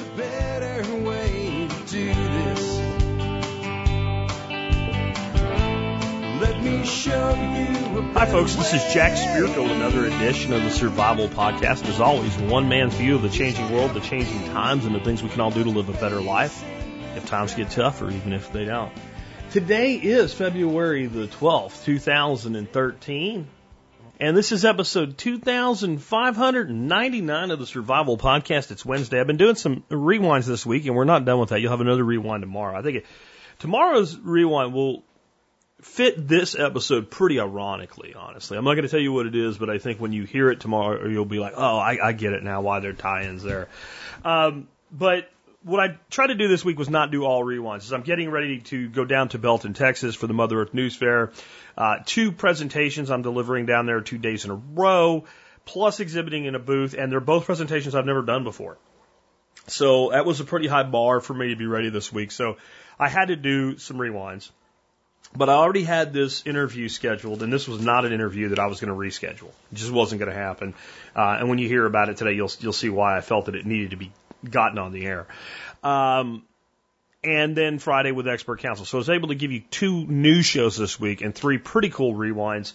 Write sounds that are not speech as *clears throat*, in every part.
a better way to do this. Let me show you. Hi, folks. This is Jack with another edition of the Survival Podcast. As always, one man's view of the changing world, the changing times, and the things we can all do to live a better life if times get tough or even if they don't. Today is February the 12th, 2013. And this is episode 2599 of the Survival Podcast. It's Wednesday. I've been doing some rewinds this week, and we're not done with that. You'll have another rewind tomorrow. I think it, tomorrow's rewind will fit this episode pretty ironically, honestly. I'm not going to tell you what it is, but I think when you hear it tomorrow, you'll be like, oh, I, I get it now, why there are tie-ins there. Um, but what I tried to do this week was not do all rewinds. I'm getting ready to go down to Belton, Texas for the Mother Earth News Fair. Uh, two presentations I'm delivering down there two days in a row, plus exhibiting in a booth, and they're both presentations I've never done before. So that was a pretty high bar for me to be ready this week. So I had to do some rewinds. But I already had this interview scheduled, and this was not an interview that I was going to reschedule. It just wasn't going to happen. Uh, and when you hear about it today, you'll you'll see why I felt that it needed to be gotten on the air. Um, and then Friday with expert counsel. So I was able to give you two new shows this week and three pretty cool rewinds.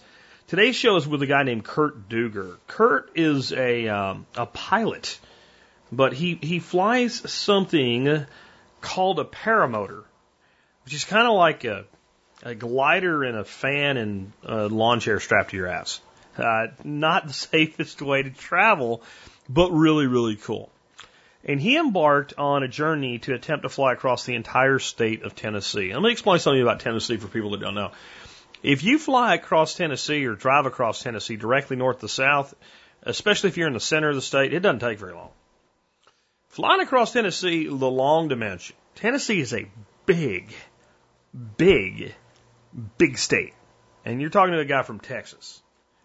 Today's show is with a guy named Kurt Duger. Kurt is a um, a pilot, but he he flies something called a paramotor, which is kind of like a a glider and a fan and a lawn chair strapped to your ass. Uh, not the *laughs* safest way to travel, but really, really cool. And he embarked on a journey to attempt to fly across the entire state of Tennessee. Let me explain something about Tennessee for people that don't know. If you fly across Tennessee or drive across Tennessee directly north to south, especially if you're in the center of the state, it doesn't take very long. Flying across Tennessee, the long dimension. Tennessee is a big, big, big state. And you're talking to a guy from Texas.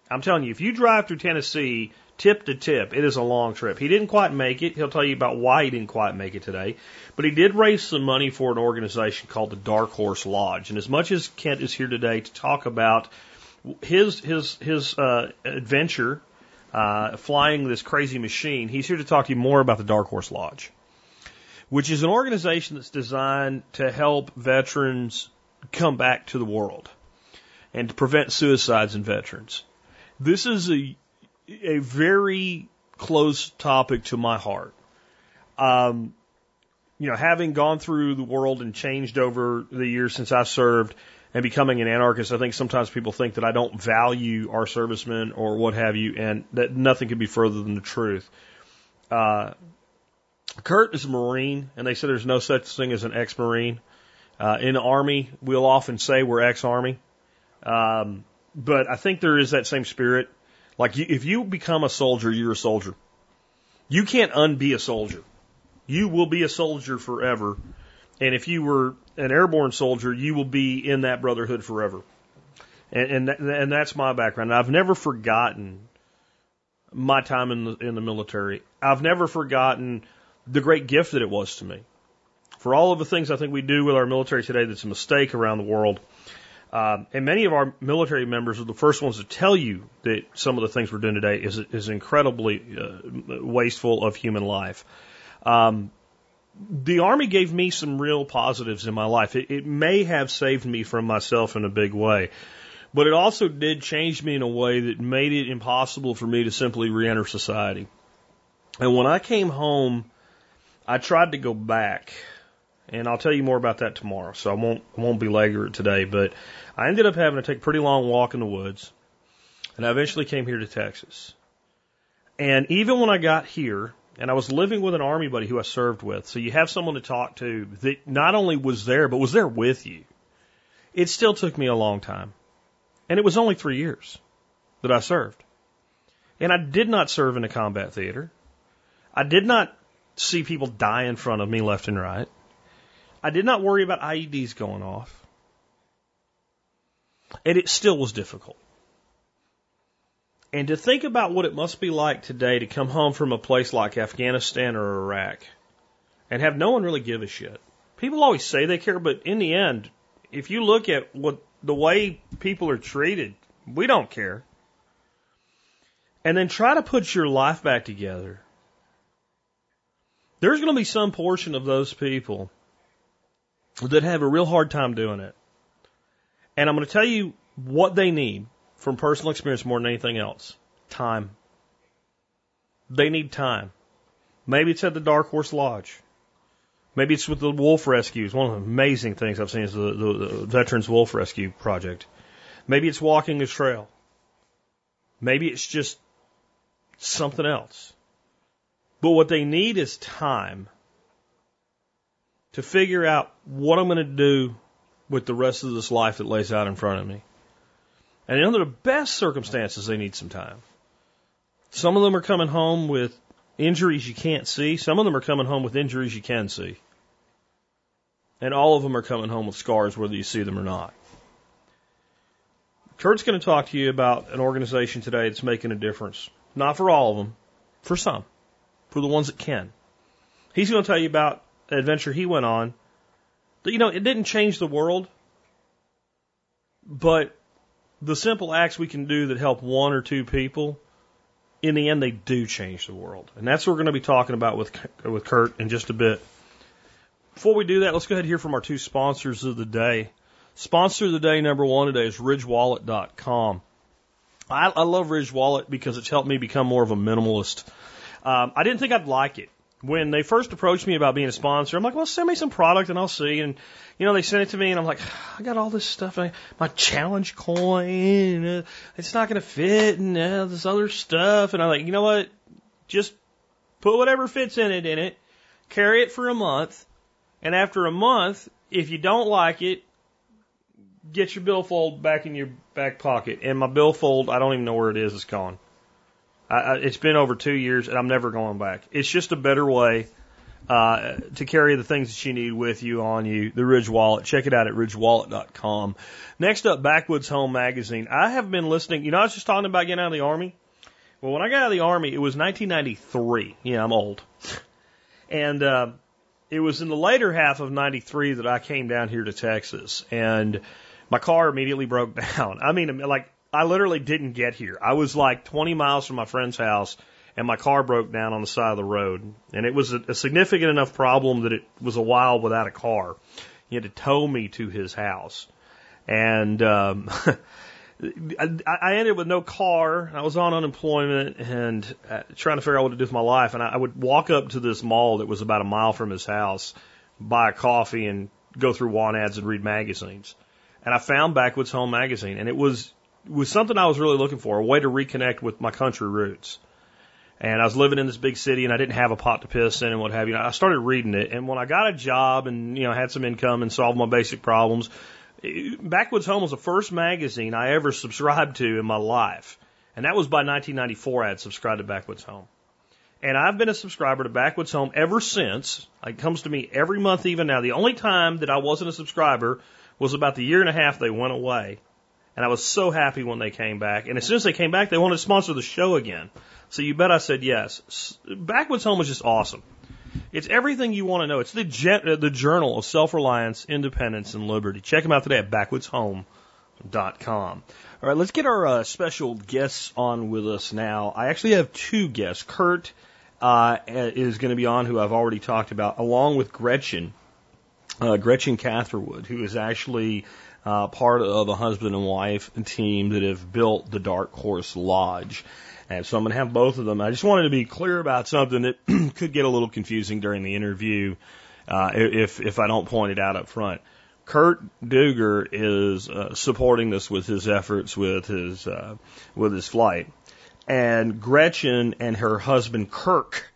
I'm telling you, if you drive through Tennessee tip to tip, it is a long trip. He didn't quite make it. He'll tell you about why he didn't quite make it today. But he did raise some money for an organization called the Dark Horse Lodge. And as much as Kent is here today to talk about his his his uh, adventure uh, flying this crazy machine, he's here to talk to you more about the Dark Horse Lodge, which is an organization that's designed to help veterans come back to the world and to prevent suicides in veterans. This is a a very close topic to my heart. Um, you know, having gone through the world and changed over the years since I served and becoming an anarchist, I think sometimes people think that I don't value our servicemen or what have you, and that nothing could be further than the truth. Uh, Kurt is a Marine, and they say there's no such thing as an ex-Marine. Uh, in the Army, we'll often say we're ex-Army. Um, but I think there is that same spirit. Like you, if you become a soldier, you're a soldier. You can't unbe a soldier. You will be a soldier forever. And if you were an airborne soldier, you will be in that brotherhood forever. And and, and that's my background. I've never forgotten my time in the in the military. I've never forgotten the great gift that it was to me. For all of the things I think we do with our military today that's a mistake around the world, um, and many of our military members are the first ones to tell you that some of the things we're doing today is is incredibly uh, wasteful of human life. Um, the army gave me some real positives in my life. It, it may have saved me from myself in a big way, but it also did change me in a way that made it impossible for me to simply reenter society. And when I came home, I tried to go back and I'll tell you more about that tomorrow. So I won't won't belabor it today. But I ended up having to take a pretty long walk in the woods, and I eventually came here to Texas. And even when I got here, and I was living with an army buddy who I served with, so you have someone to talk to that not only was there but was there with you. It still took me a long time, and it was only three years that I served, and I did not serve in a combat theater. I did not see people die in front of me left and right. I did not worry about IEDs going off. And it still was difficult. And to think about what it must be like today to come home from a place like Afghanistan or Iraq and have no one really give a shit. People always say they care, but in the end, if you look at what the way people are treated, we don't care. And then try to put your life back together there's going to be some portion of those people that have a real hard time doing it. And I'm going to tell you what they need from personal experience more than anything else time. They need time. Maybe it's at the Dark Horse Lodge. Maybe it's with the wolf rescues. One of the amazing things I've seen is the, the, the Veterans Wolf Rescue Project. Maybe it's walking the trail. Maybe it's just something else. But what they need is time to figure out what I'm going to do with the rest of this life that lays out in front of me. And under the best circumstances, they need some time. Some of them are coming home with injuries you can't see. Some of them are coming home with injuries you can see. And all of them are coming home with scars, whether you see them or not. Kurt's going to talk to you about an organization today that's making a difference. Not for all of them, for some, for the ones that can. He's going to tell you about an adventure he went on. You know, it didn't change the world, but the simple acts we can do that help one or two people, in the end, they do change the world. And that's what we're going to be talking about with, with Kurt in just a bit. Before we do that, let's go ahead and hear from our two sponsors of the day. Sponsor of the day number one today is RidgeWallet.com. I, I love Ridge Wallet because it's helped me become more of a minimalist. Um, I didn't think I'd like it. When they first approached me about being a sponsor, I'm like, well, send me some product and I'll see. And, you know, they sent it to me and I'm like, I got all this stuff. I, my challenge coin, uh, it's not going to fit and uh, this other stuff. And I'm like, you know what? Just put whatever fits in it in it, carry it for a month. And after a month, if you don't like it, get your billfold back in your back pocket. And my billfold, I don't even know where it is. It's gone. I, it's been over two years, and I'm never going back. It's just a better way uh, to carry the things that you need with you on you. The Ridge Wallet. Check it out at ridgewallet.com. Next up, Backwoods Home Magazine. I have been listening. You know, I was just talking about getting out of the army. Well, when I got out of the army, it was 1993. Yeah, I'm old. And uh, it was in the later half of 93 that I came down here to Texas. And my car immediately broke *laughs* down. I mean, like, I literally didn't get here. I was like 20 miles from my friend's house and my car broke down on the side of the road. And it was a, a significant enough problem that it was a while without a car. He had to tow me to his house. And, um, *laughs* I, I ended with no car. I was on unemployment and uh, trying to figure out what to do with my life. And I, I would walk up to this mall that was about a mile from his house, buy a coffee and go through want ads and read magazines and I found Backwoods Home Magazine, and it was was something I was really looking for, a way to reconnect with my country roots. And I was living in this big city, and I didn't have a pot to piss in and what have you. I started reading it, and when I got a job and you know had some income and solved my basic problems, Backwoods Home was the first magazine I ever subscribed to in my life, and that was by 1994. I had subscribed to Backwoods Home. And I've been a subscriber to Backwoods Home ever since. It comes to me every month, even now. The only time that I wasn't a subscriber was about the year and a half they went away. And I was so happy when they came back. And as soon as they came back, they wanted to sponsor the show again. So you bet I said yes. Backwoods Home was just awesome. It's everything you want to know. It's the, uh, the journal of self-reliance, independence, and liberty. Check them out today at backwoodshome.com. All right, let's get our uh, special guests on with us now. I actually have two guests. Kurt uh, is going to be on, who I've already talked about, along with Gretchen uh, Gretchen Catherwood, who is actually uh, part of a husband and wife team that have built the Dark Horse Lodge. And so I'm going to have both of them. I just wanted to be clear about something that *clears throat* could get a little confusing during the interview uh, if if I don't point it out up front. Kurt Duger is uh, supporting this with his efforts with his uh, with his flight, and Gretchen and her husband Kirk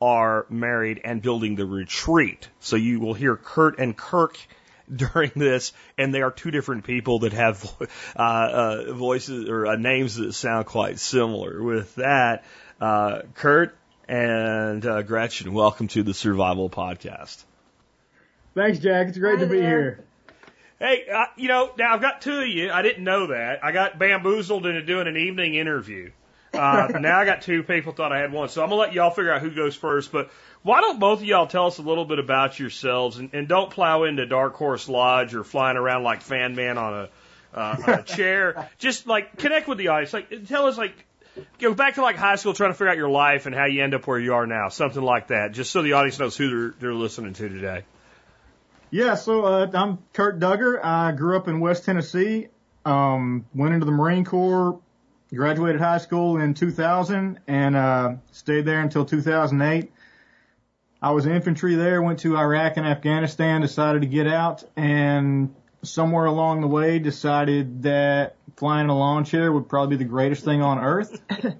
are married and building the retreat. So you will hear Kurt and Kirk *laughs* during this, and they are two different people that have *laughs* uh, uh, voices or uh, names that sound quite similar. With that, uh, Kurt and uh, Gretchen, welcome to the Survival Podcast. Thanks, Jack. It's great Hi to be there. here. Hey, uh, you know, now I've got two of you. I didn't know that. I got bamboozled into doing an evening interview. Uh, now I got two people, thought I had one. So I'm going to let y'all figure out who goes first. But why don't both of y'all tell us a little bit about yourselves and, and don't plow into Dark Horse Lodge or flying around like Fan Man on a, uh, on a *laughs* chair. Just like connect with the audience. Like, tell us, like, go back to like high school, trying to figure out your life and how you end up where you are now, something like that, just so the audience knows who they're, they're listening to today. Yeah, so uh, I'm Kurt Duggar. I grew up in West Tennessee. Um, went into the Marine Corps, graduated high school in 2000, and uh, stayed there until 2008. I was infantry there, went to Iraq and Afghanistan, decided to get out, and somewhere along the way decided that flying a lawn chair would probably be the greatest thing on earth. *laughs*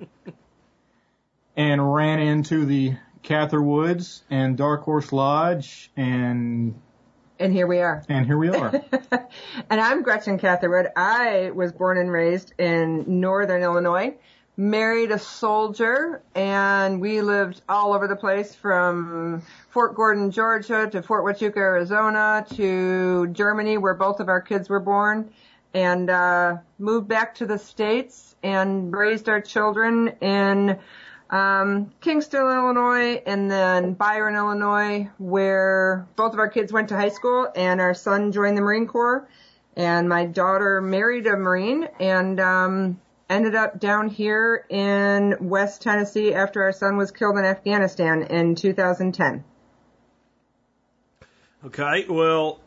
and ran into the Catherwoods and Dark Horse Lodge and And here we are. and here we are. *laughs* and I'm Gretchen Catherwood. I was born and raised in northern Illinois, married a soldier, and we lived all over the place from Fort Gordon, Georgia to Fort Huachuca, Arizona to Germany where both of our kids were born and uh, moved back to the States and raised our children in um, Kingston, Illinois, and then Byron, Illinois, where both of our kids went to high school, and our son joined the Marine Corps, and my daughter married a Marine, and um, ended up down here in West Tennessee after our son was killed in Afghanistan in 2010. Okay, well,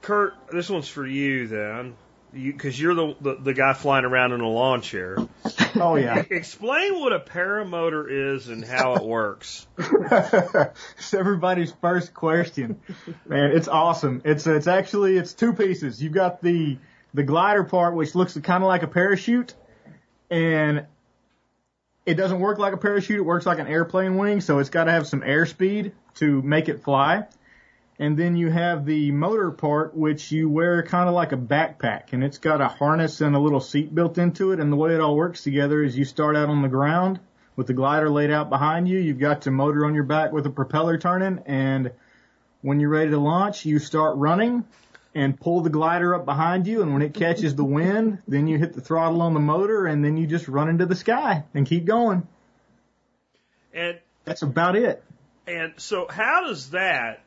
Kurt, this one's for you then, because you, are the, the the guy flying around in a lawn chair. *laughs* oh yeah. Explain what a paramotor is and how it works. *laughs* it's everybody's first question. Man, it's awesome. It's it's actually it's two pieces. You've got the the glider part which looks kind of like a parachute and it doesn't work like a parachute, it works like an airplane wing, so it's got to have some airspeed to make it fly. And then you have the motor part, which you wear kind of like a backpack, and it's got a harness and a little seat built into it. And the way it all works together is you start out on the ground with the glider laid out behind you. You've got the motor on your back with a propeller turning, and when you're ready to launch, you start running and pull the glider up behind you. And when it catches the wind, *laughs* then you hit the throttle on the motor, and then you just run into the sky and keep going. And That's about it. and so how does that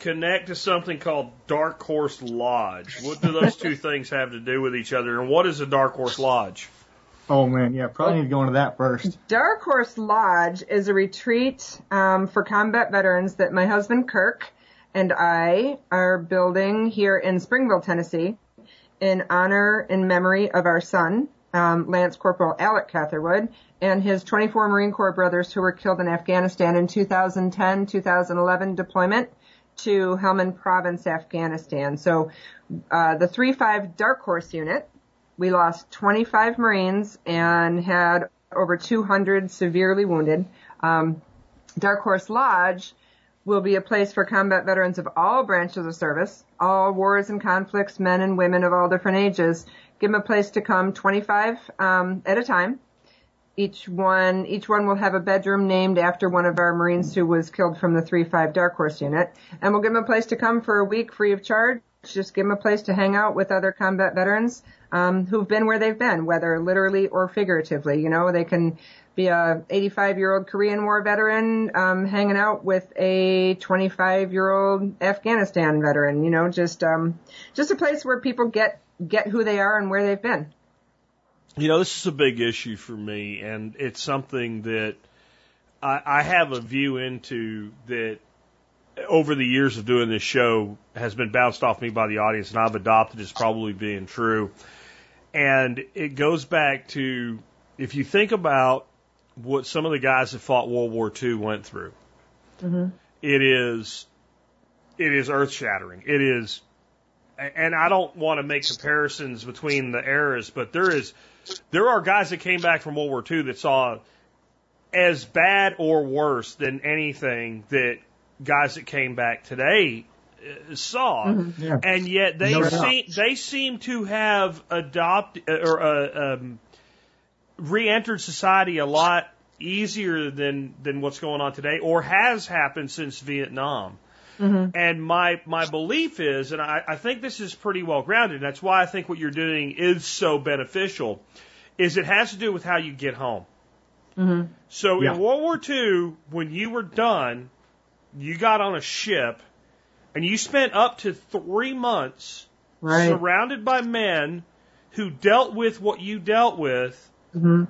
connect to something called Dark Horse Lodge? What do those two *laughs* things have to do with each other? And what is a Dark Horse Lodge? Oh man, yeah, probably need to go into that first. Dark Horse Lodge is a retreat um, for combat veterans that my husband Kirk and I are building here in Springville, Tennessee, in honor and memory of our son, um, Lance Corporal Alec Catherwood, and his 24 Marine Corps brothers who were killed in Afghanistan in 2010-2011 deployment to Helmand Province, Afghanistan. So uh, the 3-5 Dark Horse unit, we lost 25 Marines and had over 200 severely wounded. Um, Dark Horse Lodge will be a place for combat veterans of all branches of service, all wars and conflicts, men and women of all different ages. Give them a place to come 25 um, at a time. Each one, each one will have a bedroom named after one of our Marines who was killed from the 3-5 Dark Horse unit. And we'll give them a place to come for a week free of charge. Just give them a place to hang out with other combat veterans um, who've been where they've been, whether literally or figuratively. You know, they can be a 85 year old Korean War veteran um, hanging out with a 25 year old Afghanistan veteran. You know, just um, just a place where people get get who they are and where they've been. You know, this is a big issue for me, and it's something that I, I have a view into that over the years of doing this show has been bounced off me by the audience, and I've adopted as probably being true. And it goes back to if you think about what some of the guys that fought World War II went through, mm-hmm. it is it is earth shattering. It is, and I don't want to make comparisons between the eras, but there is there are guys that came back from World War II that saw as bad or worse than anything that guys that came back today uh, saw, Yeah. and yet they No doubt. seem they seem to have adopted or uh, um, re-entered society a lot easier than than what's going on today, or has happened since Vietnam. Mm-hmm. And my my belief is, and I, I think this is pretty well grounded. And that's why I think what you're doing is so beneficial. Is it has to do with how you get home. Mm-hmm. So Yeah. in World War II, when you were done, you got on a ship, and you spent up to three months Right. surrounded by men who dealt with what you dealt with, mm-hmm.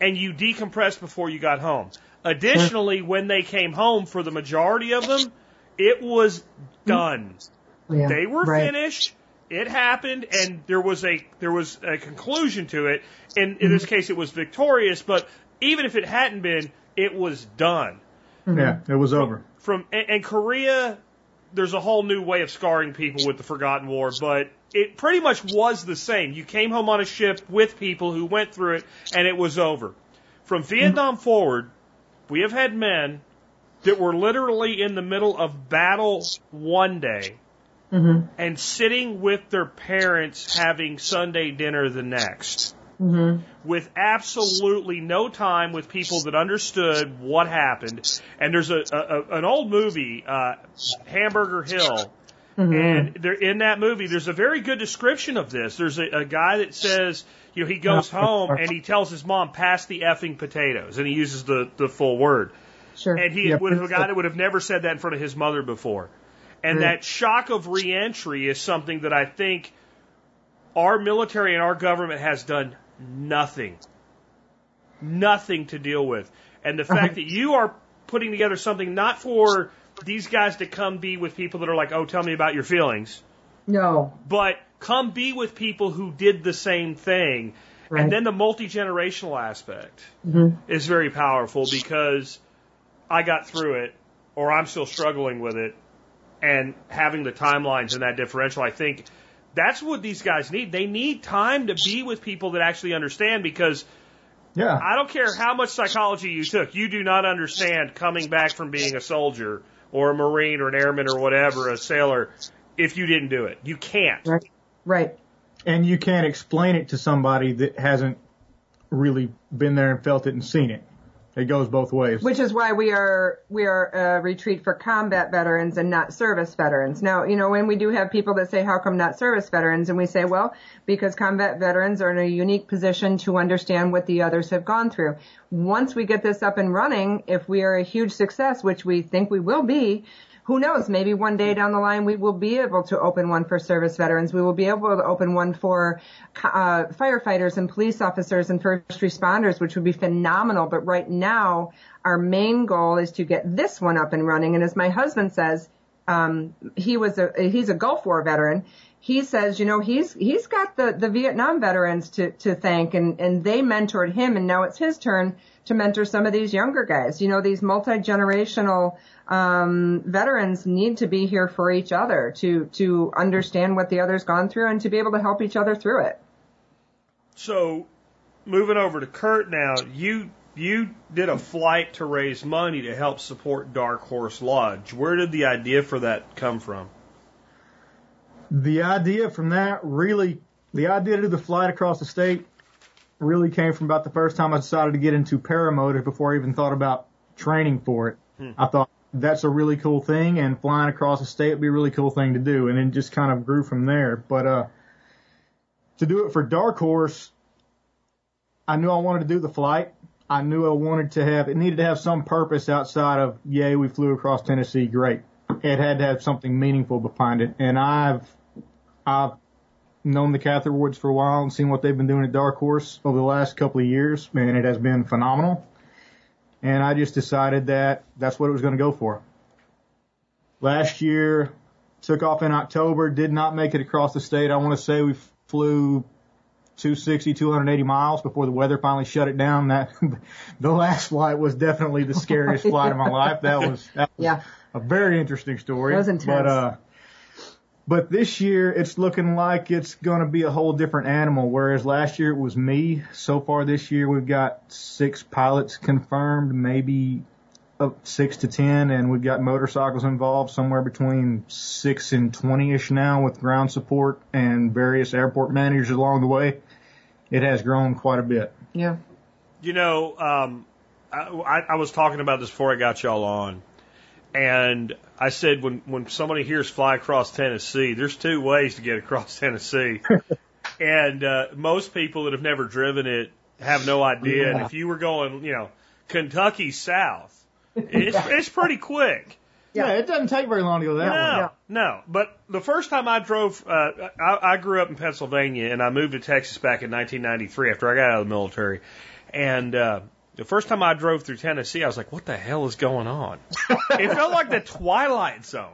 and you decompressed before you got home. Additionally, when they came home, for the majority of them, it was hmm. done. Oh, yeah. They were right. finished. It happened, and there was a there was a conclusion to it. And in this hmm. case, it was victorious. But even if it hadn't been, it was done. Hmm. Yeah, it was over. From and, and Korea, there's a whole new way of scarring people with the Forgotten War, but it pretty much was the same. You came home on a ship with people who went through it, and it was over. From Vietnam forward, we have had men that were literally in the middle of battle one day Mm-hmm. and sitting with their parents having Sunday dinner the next. Mm-hmm. With absolutely no time with people that understood what happened. And there's a, a, an old movie, uh, Hamburger Hill, Mm-hmm. and there, in that movie, there's a very good description of this. There's a, a guy that says, you know, he goes *laughs* home and he tells his mom, pass the effing potatoes. And he uses the, the full word. Sure. And he Yeah, would have a but- guy that would have never said that in front of his mother before. And that shock of reentry is something that I think our military and our government has done nothing. Nothing to deal with. And the fact that you are putting together something not for these guys to come be with people that are like, oh, tell me about your feelings, no. but come be with people who did the same thing. Right. And then the multi generational aspect Mhm. is very powerful because I got through it, or I'm still struggling with it, and having the timelines and that differential, I think that's what these guys need. They need time to be with people that actually understand because Yeah. I don't care how much psychology you took, you do not understand coming back from being a soldier or a Marine or an airman or whatever, a sailor, if you didn't do it. You can't. Right. Right. And you can't explain it to somebody that hasn't really been there and felt it and seen it. It goes both ways. Which is why we are we are a retreat for combat veterans and not service veterans. Now, you know, when we do have people that say, "How come not service veterans?" and we say, "Well, because combat veterans are in a unique position to understand what the others have gone through." Once we get this up and running, if we are a huge success, which we think we will be, who knows? Maybe one day down the line we will be able to open one for service veterans. We will be able to open one for uh, firefighters and police officers and first responders, which would be phenomenal. But right now, our main goal is to get this one up and running. And as my husband says, um, he was a he's a Gulf War veteran. He says, you know, he's he's got the the Vietnam veterans to to thank, and and they mentored him, and now it's his turn to mentor some of these younger guys. You know, these multi generational um, veterans need to be here for each other to to understand what the other's gone through and to be able to help each other through it. So, moving over to Kurt now, you you did a flight to raise money to help support Dark Horse Lodge. Where did the idea for that come from? The idea from that really, the idea to do the flight across the state really came from about the first time I decided to get into paramotor before I even thought about training for it. I thought that's a really cool thing and flying across the state would be a really cool thing to do. And it just kind of grew from there. But, uh, to do it for Dark Horse, I knew I wanted to do the flight. I knew I wanted to have, it needed to have some purpose outside of, yay, we flew across Tennessee, great. It had to have something meaningful behind it. And I've, I've known the Catherwoods for a while and seen what they've been doing at Dark Horse over the last couple of years, and it has been phenomenal. And I just decided that that's what it was going to go for. Last year, took off in October, did not make it across the state. I want to say we flew 260, 280 miles before the weather finally shut it down. That *laughs* the last flight was definitely the scariest flight of my life. That was, that was *laughs* Yeah. a very interesting story. That was intense. But uh, but this year it's looking like it's going to be a whole different animal. Whereas last year it was me. So far this year we've got six pilots confirmed, maybe up six to ten, and we've got motorcycles involved somewhere between six and twenty-ish now with ground support and various airport managers along the way. It has grown quite a bit. Yeah. You know, um, I, I, I was talking about this before I got y'all on, and I said when when somebody hears fly across Tennessee, there's two ways to get across *laughs* Tennessee, and uh, most people that have never driven it have no idea. And if you were going, you know, Kentucky south, it's it's pretty quick. Yeah, it doesn't take very long to go that No, way. no. But the first time I drove, uh, I, I grew up in Pennsylvania and I moved to Texas back in 1993 after I got out of the military. And uh, the first time I drove through Tennessee, I was like, "What the hell is going on?" *laughs* it felt like the Twilight Zone.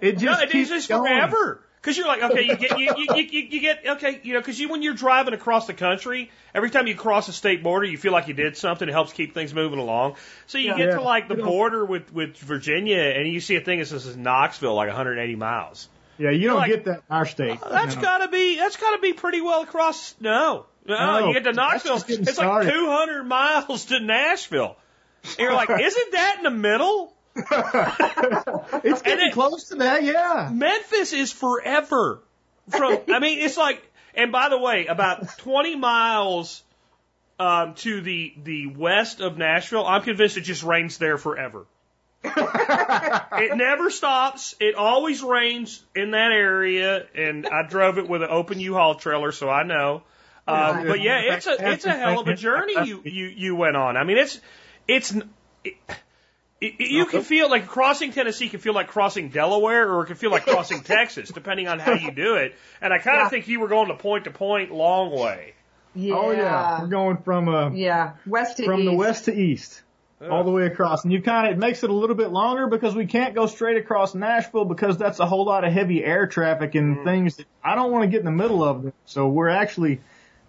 It just No, keeps just going. forever. Because you're like, okay, you get, you, you, you, you get, okay, you know, because you, when you're driving across the country, every time you cross a state border, you feel like you did something. It helps keep things moving along. So you Yeah. get Yeah. to like the border with, with Virginia, and you see a thing that says this is Knoxville, like 180 miles. Yeah, you don't Like- get that in our state. Oh, that's No. gotta be, that's gotta be pretty well across. No, no, No, you get to Knoxville, it's like 200 miles to Nashville. And you're like, isn't that in the middle? *laughs* It's getting it- close to that, yeah. Memphis is forever. From I mean, it's like, and by the way, about 20 miles um, to the the west of Nashville, I'm convinced it just rains there forever. *laughs* it never stops. It always rains in that area, and I drove it with an open U-Haul trailer, so I know. Um, but yeah, it's a it's a hell of a journey you you you went on. I mean, it's it's it, it, you can feel like crossing Tennessee can feel like crossing Delaware, or it can feel like crossing *laughs* Texas, depending on how you do it. And I kind of Yeah. think you were going to point to point long way. Yeah. Oh yeah, we're going from uh, Yeah. West to from east. the west to east, all the way across, and you kind of it makes it a little bit longer because we can't go straight across Nashville because that's a whole lot of heavy air traffic and things that I don't want to get in the middle of. Them. So we're actually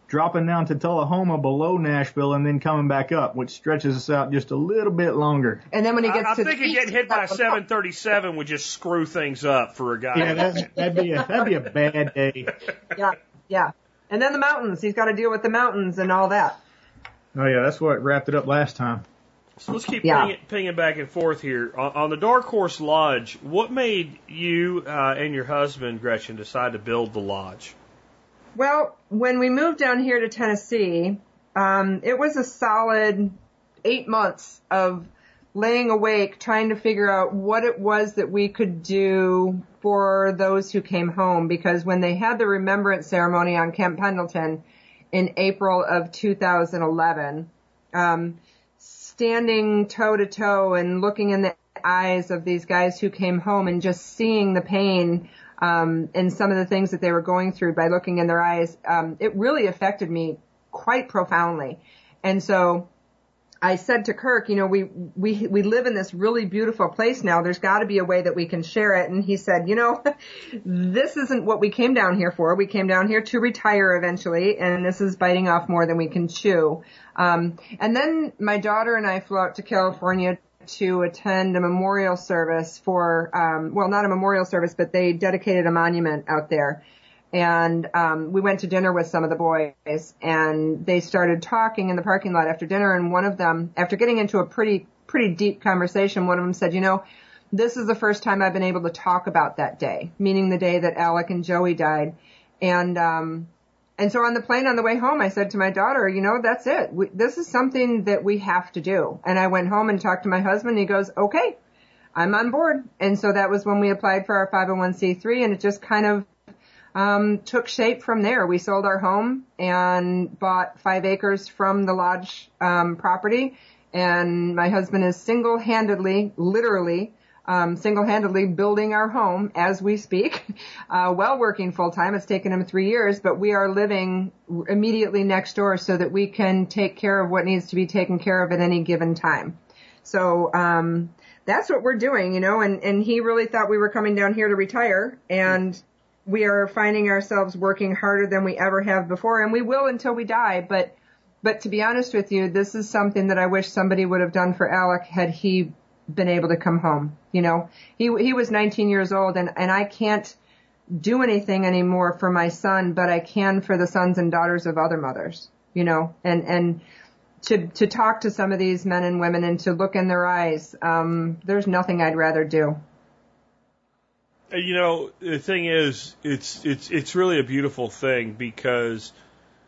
dropping down to Tullahoma below Nashville and then coming back up, which stretches us out just a little bit longer. And then when he gets I, I'm to the getting hit by a 737 would just screw things up for a guy. Yeah, that, that'd be a that'd be a bad day. *laughs* Yeah. Yeah. And then the mountains. He's got to deal with the mountains and all that. Oh yeah, that's what wrapped it up last time. So let's keep Yeah. pinging, pinging back and forth here. On, on the Dark Horse Lodge, what made you uh, and your husband, Gretchen, decide to build the lodge? Well, when we moved down here to Tennessee, um, it was a solid eight months of laying awake trying to figure out what it was that we could do for those who came home. Because when they had the remembrance ceremony on Camp Pendleton in April of 2011, um, standing toe to toe and looking in the eyes of these guys who came home and just seeing the pain um, and some of the things that they were going through by looking in their eyes, um, it really affected me quite profoundly. And so I said to Kirk, you know, we we we live in this really beautiful place now. There's got to be a way that we can share it. And he said, you know, *laughs* this isn't what we came down here for. We came down here to retire eventually, and this is biting off more than we can chew. Um, and then my daughter and I flew out to California to attend a memorial service for, um, well, not a memorial service, but they dedicated a monument out there. And um, we went to dinner with some of the boys, and they started talking in the parking lot after dinner. And one of them, after getting into a pretty pretty deep conversation, one of them said, "You know, this is the first time I've been able to talk about that day, meaning the day that Alec and Joey died." And um, and so on the plane on the way home, I said to my daughter, you know, that's it. We, this is something that we have to do. And I went home and talked to my husband. And He goes, okay, I'm on board. And so that was when we applied for our 501c3 and it just kind of um, took shape from there. We sold our home and bought five acres from the lodge um, property. And my husband is single-handedly, literally, um, single-handedly building our home as we speak, *laughs* uh, while working full-time. It's taken him three years, but we are living immediately next door so that we can take care of what needs to be taken care of at any given time. So, um, that's what we're doing, you know, and, and he really thought we were coming down here to retire and we are finding ourselves working harder than we ever have before and we will until we die. But, but to be honest with you, this is something that I wish somebody would have done for Alec had he been able to come home. You know, he, he was 19 years old and, and I can't do anything anymore for my son, but I can for the sons and daughters of other mothers, you know, and, and, to to talk to some of these men and women and to look in their eyes. Um, there's nothing I'd rather do. Uh, You know, the thing is, it's it's it's really a beautiful thing because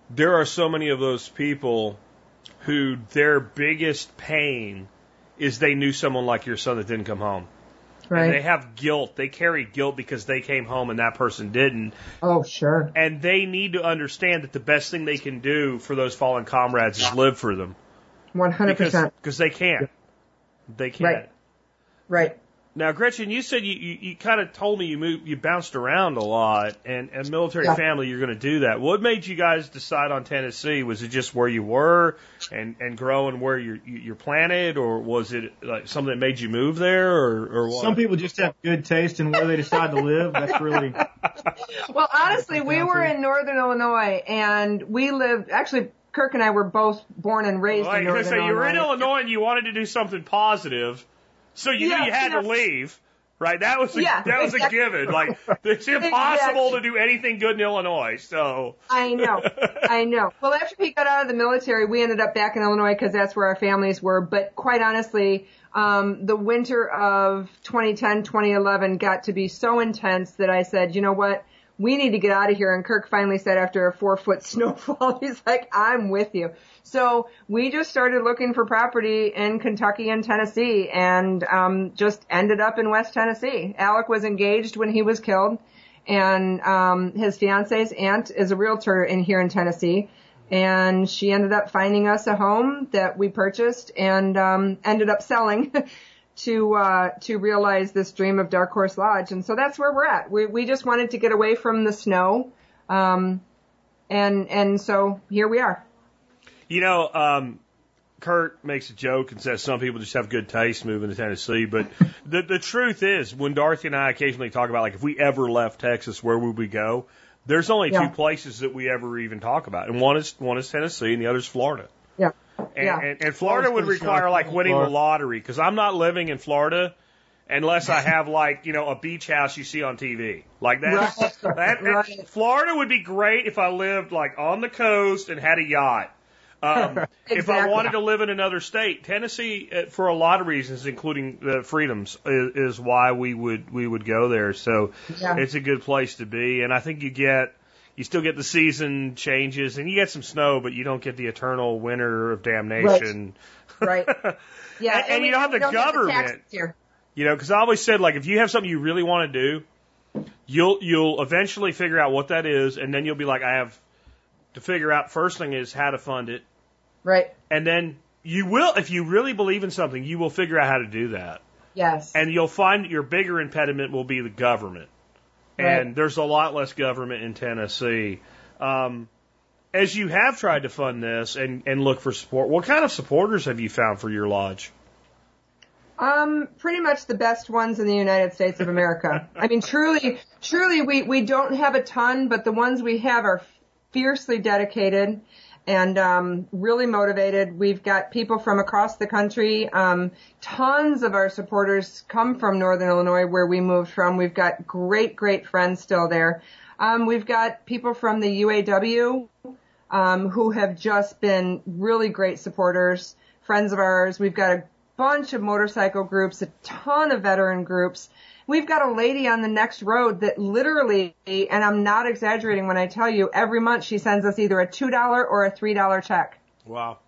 there are so many of those people who their biggest pain is they knew someone like your son that didn't come home. And they have guilt. They carry guilt because they came home and that person didn't. Oh, sure. And they need to understand that the best thing they can do for those fallen comrades is live for them. One hundred Because percent. because they can't. They can't. Right. Right. Now, Gretchen, you said you, you, you kind of told me you moved, you bounced around a lot, and a military Yeah. family, you're going to do that. What made you guys decide on Tennessee? Was it just where you were and and growing where you're you're planted, or was it like something that made you move there, or or what? Some people just have good taste in where they decide to live. That's really *laughs* Well, honestly, we were in Northern Illinois, and we lived. Actually, Kirk and I were both born and raised Like, in Northern so you were in Illinois. Illinois and you wanted to do something positive, so you Yeah, knew you had to leave, right? That was a, Yeah, that was exactly. a given. Like it's *laughs* impossible Exactly. to do anything good in Illinois. So I know, *laughs* I know. Well, after we got out of the military, we ended up back in Illinois because that's where our families were. But quite honestly, um, the winter of 2010, 2011 got to be so intense that I said, you know what? We need to get out of here. And Kirk finally said after a four foot *laughs* snowfall, he's like, I'm with you. So we just started looking for property in Kentucky and Tennessee and, um, just ended up in West Tennessee. Alec was engaged when he was killed and um, his fiance's aunt is a realtor in here in Tennessee, and she ended up finding us a home that we purchased and um, ended up selling *laughs* to uh, to realize this dream of Dark Horse Lodge, and so that's where we're at. We we just wanted to get away from the snow, um, and and so here we are. You know, um, Kurt makes a joke and says some people just have good taste moving to Tennessee, but *laughs* the the truth is, when Dorothy and I occasionally talk about like if we ever left Texas, where would we go? There's only Yeah. two places that we ever even talk about, and one is one is Tennessee, and the other is Florida. Yeah. And, Yeah. and, and Florida would require like winning the lottery because I'm not living in Florida unless I *laughs* have like you know a beach house you see on TV like that. Right. that, that- Right. Florida would be great if I lived like on the coast and had a yacht. Um, *laughs* If I wanted to live in another state, Tennessee, uh, for a lot of reasons, including the freedoms, is, is why we would we would go there. So Yeah. it's a good place to be, and I think you get you still get the season changes, and you get some snow, but you don't get the eternal winter of damnation. Right. *laughs* Yeah. And- and we you don't have the taxes government. here. You know, because I always said like if you have something you really want to do, you'll you'll eventually figure out what that is, and then you'll be like, I have to figure out. First thing is how to fund it, Right. and then you will, if you really believe in something, you will figure out how to do that, Yes. and you'll find that your bigger impediment will be the government, and there's a lot less government in Tennessee. Um, as you have tried to fund this and, and look for support, what kind of supporters have you found for your lodge? Um, pretty much the best ones in the United States of America. I mean, truly, truly, we, we don't have a ton, but the ones we have are fiercely dedicated and um, really motivated. We've got people from across the country. Um, tons of our supporters come from Northern Illinois, where we moved from. We've got great, great friends still there. Um, we've got people from the UAW um, who have just been really great supporters, friends of ours. We've got a bunch of motorcycle groups, a ton of veteran groups. We've got a lady on the next road that literally, and I'm not exaggerating when I tell you, every month she sends us either a $2 or a $3 check. Wow.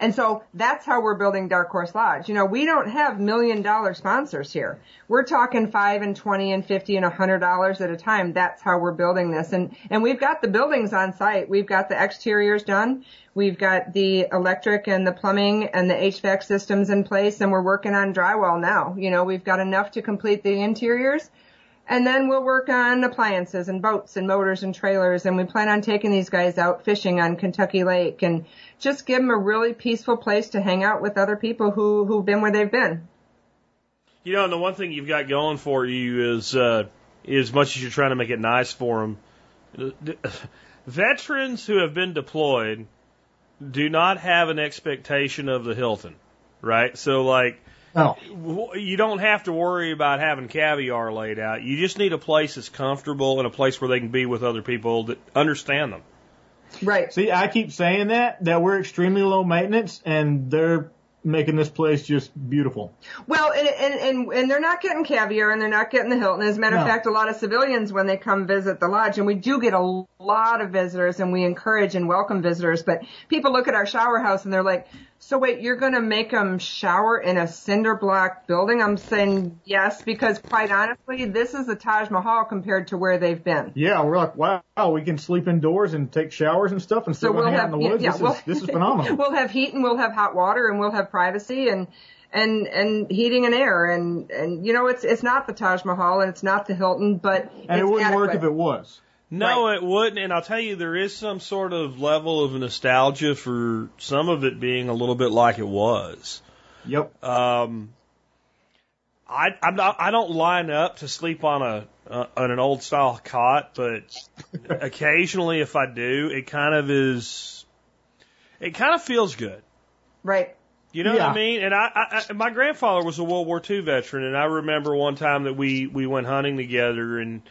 And so that's how we're building Dark Horse Lodge. You know, we don't have million dollar sponsors here. We're talking five and twenty and fifty and a hundred dollars at a time. That's how we're building this. And and we've got the buildings on site. We've got the exteriors done. We've got the electric and the plumbing and the HVAC systems in place and we're working on drywall now. You know, we've got enough to complete the interiors. And then we'll work on appliances and boats and motors and trailers. And we plan on taking these guys out fishing on Kentucky Lake and just give them a really peaceful place to hang out with other people who, who've been where they've been. You know, and the one thing you've got going for you is, uh, as much as you're trying to make it nice for them, *laughs* veterans who have been deployed do not have an expectation of the Hilton, right? So, like, No. w- you don't have to worry about having caviar laid out. You just need a place that's comfortable and a place where they can be with other people that understand them. Right. See, I keep saying that, that we're extremely low maintenance and they're making this place just beautiful. Well, and, and, and, and they're not getting caviar and they're not getting the Hilton. As a matter of fact, a lot of civilians, when they come visit the lodge, and we do get a lot of visitors and we encourage and welcome visitors, but people look at our shower house and they're like, so wait, you're going to make them shower in a cinder block building? I'm saying yes, because quite honestly, this is the Taj Mahal compared to where they've been. Yeah, we're like, wow, we can sleep indoors and take showers and stuff and still So we'll hang out have in the woods. yeah, this, we'll, is, this is *laughs* phenomenal. we'll have heat and we'll have hot water and we'll have privacy and and and heating and air and and you know it's it's not the Taj Mahal and it's not the Hilton, but And it wouldn't work if it was. No, it wouldn't. And I'll tell you, there is some sort of level of nostalgia for some of it being a little bit like it was. Yep. Um, I I'm not I don't line up to sleep on a uh, on an old style cot, but *laughs* occasionally if I do, it kind of is. It kind of feels good. right. You know what I mean? And I, I, I, my grandfather was a World War II veteran, and I remember one time that we we went hunting together, and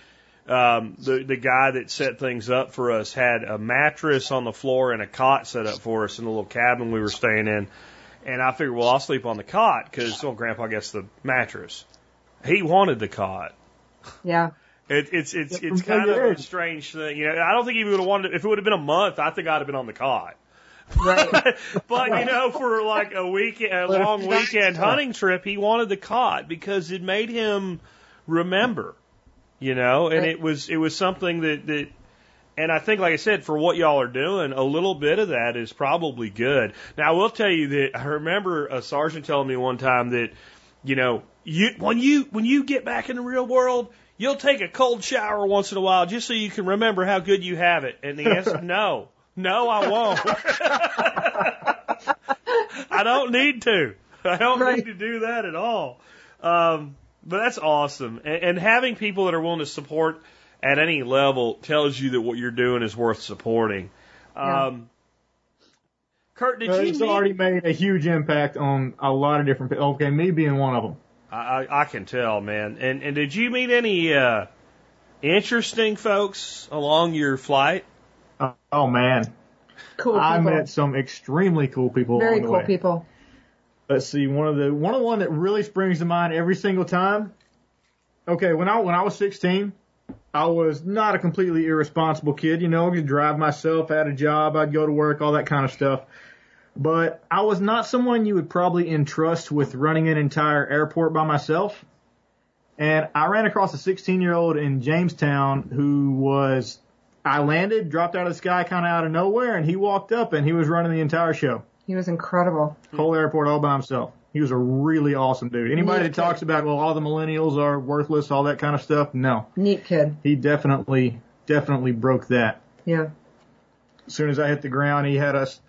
um, the the guy that set things up for us had a mattress on the floor and a cot set up for us in the little cabin we were staying in. And I figured, well, I'll sleep on the cot because well, Grandpa gets the mattress. He wanted the cot. Yeah. It, it's it's Yeah, it's kind of a strange thing. You know, I don't think he would have wanted. If it would have been a month, I think I'd have been on the cot. Right. *laughs* But you know, for like a week, a long weekend hunting trip, he wanted the cot because it made him remember. You know, and Right. it was it was something that that, and I think, like I said, for what y'all are doing, a little bit of that is probably good. Now, I will tell you that I remember a sergeant telling me one time that, you know, you when you when you get back in the real world. You'll take a cold shower once in a while just so you can remember how good you have it. And the answer, *laughs* no, no, I won't. *laughs* I don't need to. I don't Right. need to do that at all. Um, but that's awesome. And, and having people that are willing to support at any level tells you that what you're doing is worth supporting. Yeah. Um, Kurt, did Uh, you it's meet? already made a huge impact on a lot of different people. Okay, me being one of them. I, I I can tell, man. And and did you meet any uh, interesting folks along your flight? Uh, oh man, Cool people. I met some extremely cool people. Very along the cool way. people. Let's see, one of the one of the one that really springs to mind every single time. Okay, when I when I was 16, I was not a completely irresponsible kid. You know, I could drive myself, had a job, I'd go to work, all that kind of stuff. But I was not someone you would probably entrust with running an entire airport by myself. And I ran across a 16 year old in Jamestown who was, I landed, dropped out of the sky kind of out of nowhere, and he walked up and he was running the entire show He was incredible. whole airport all by himself. He was a really awesome dude. Anybody that Yeah. talks about, well, all the millennials are worthless, all that kind of stuff, no. Neat kid. He definitely, definitely broke that. Yeah. As soon as I hit the ground, he had us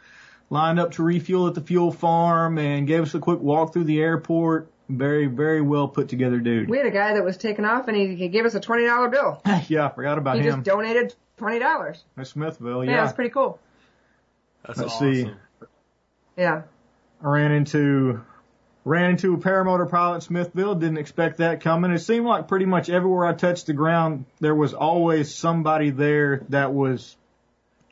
lined up to refuel at the fuel farm and gave us a quick walk through the airport. Very, very well put together dude. We had a guy that was taken off and he, he gave us a twenty dollar bill. *laughs* yeah, I forgot about He him. He just donated twenty dollars. At Smithville, Yeah, yeah. that's pretty cool. That's Let's awesome. see. Yeah. I ran into ran into a paramotor pilot in Smithville. Didn't expect that coming. It seemed like pretty much everywhere I touched the ground, there was always somebody there that was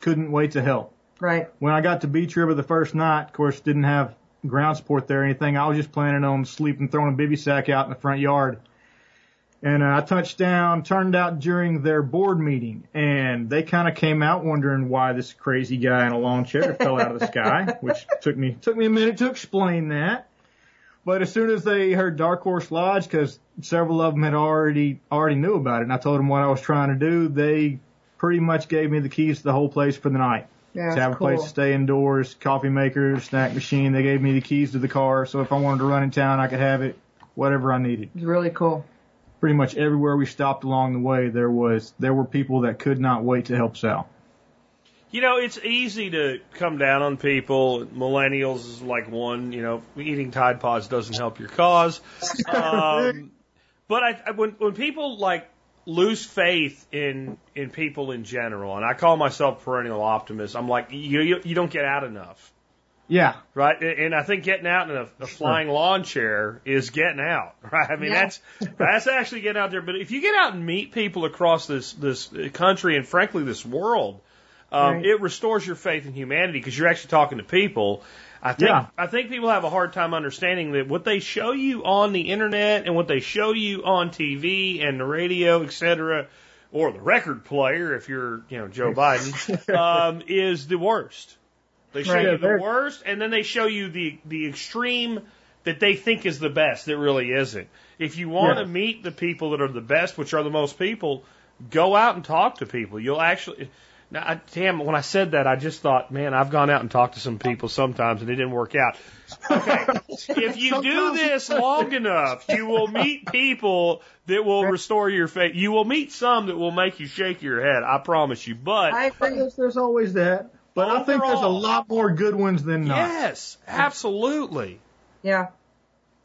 couldn't wait to help. Right. When I got to Beech River the first night, of course, didn't have ground support there or anything. I was just planning on sleeping, throwing a bivy sack out in the front yard. And uh, I touched down, turned out during their board meeting, and they kind of came out wondering why this crazy guy in a lawn chair fell out of the sky, *laughs* which took me took me a minute to explain that. But as soon as they heard Dark Horse Lodge, because several of them had already already knew about it, and I told them what I was trying to do, they pretty much gave me the keys to the whole place for the night Yeah. to have a cool. place to stay indoors, coffee maker, snack machine. They gave me the keys to the car, so if I wanted to run in town, I could have it, whatever I needed. It's really cool. Pretty much everywhere we stopped along the way, there was there were people that could not wait to help Sal. You know, it's easy to come down on people. Millennials is like one. You know, eating Tide Pods doesn't help your cause. Um, *laughs* but I, when when people like lose faith in in people in general, and I call myself perennial optimist, I'm like, you you, you don't get out enough, Yeah, right? And and I think getting out in a, a flying lawn chair is getting out, *laughs* right? I mean, Yeah. that's that's actually getting out there. But if you get out and meet people across this this country and frankly this world, um, Right. it restores your faith in humanity because you're actually talking to people. I think Yeah. I think people have a hard time understanding that what they show you on the internet and what they show you on TV and the radio, et cetera, or the record player if you're you know Joe *laughs* Biden, um, is the worst. They show Right. you the worst, and then they show you the the extreme that they think is the best that really isn't. If you want Yeah. to meet the people that are the best, which are the most people, go out and talk to people. You'll actually Now, I, Tam, when I said that, I just thought, man, I've gone out and talked to some people sometimes and it didn't work out. Okay. *laughs* if you do this long enough, you will meet people that will restore your faith. You will meet some that will make you shake your head. I promise you. But I agree. Yes, there's always that. But I think there's a lot more good ones than not. yes, absolutely. Yeah.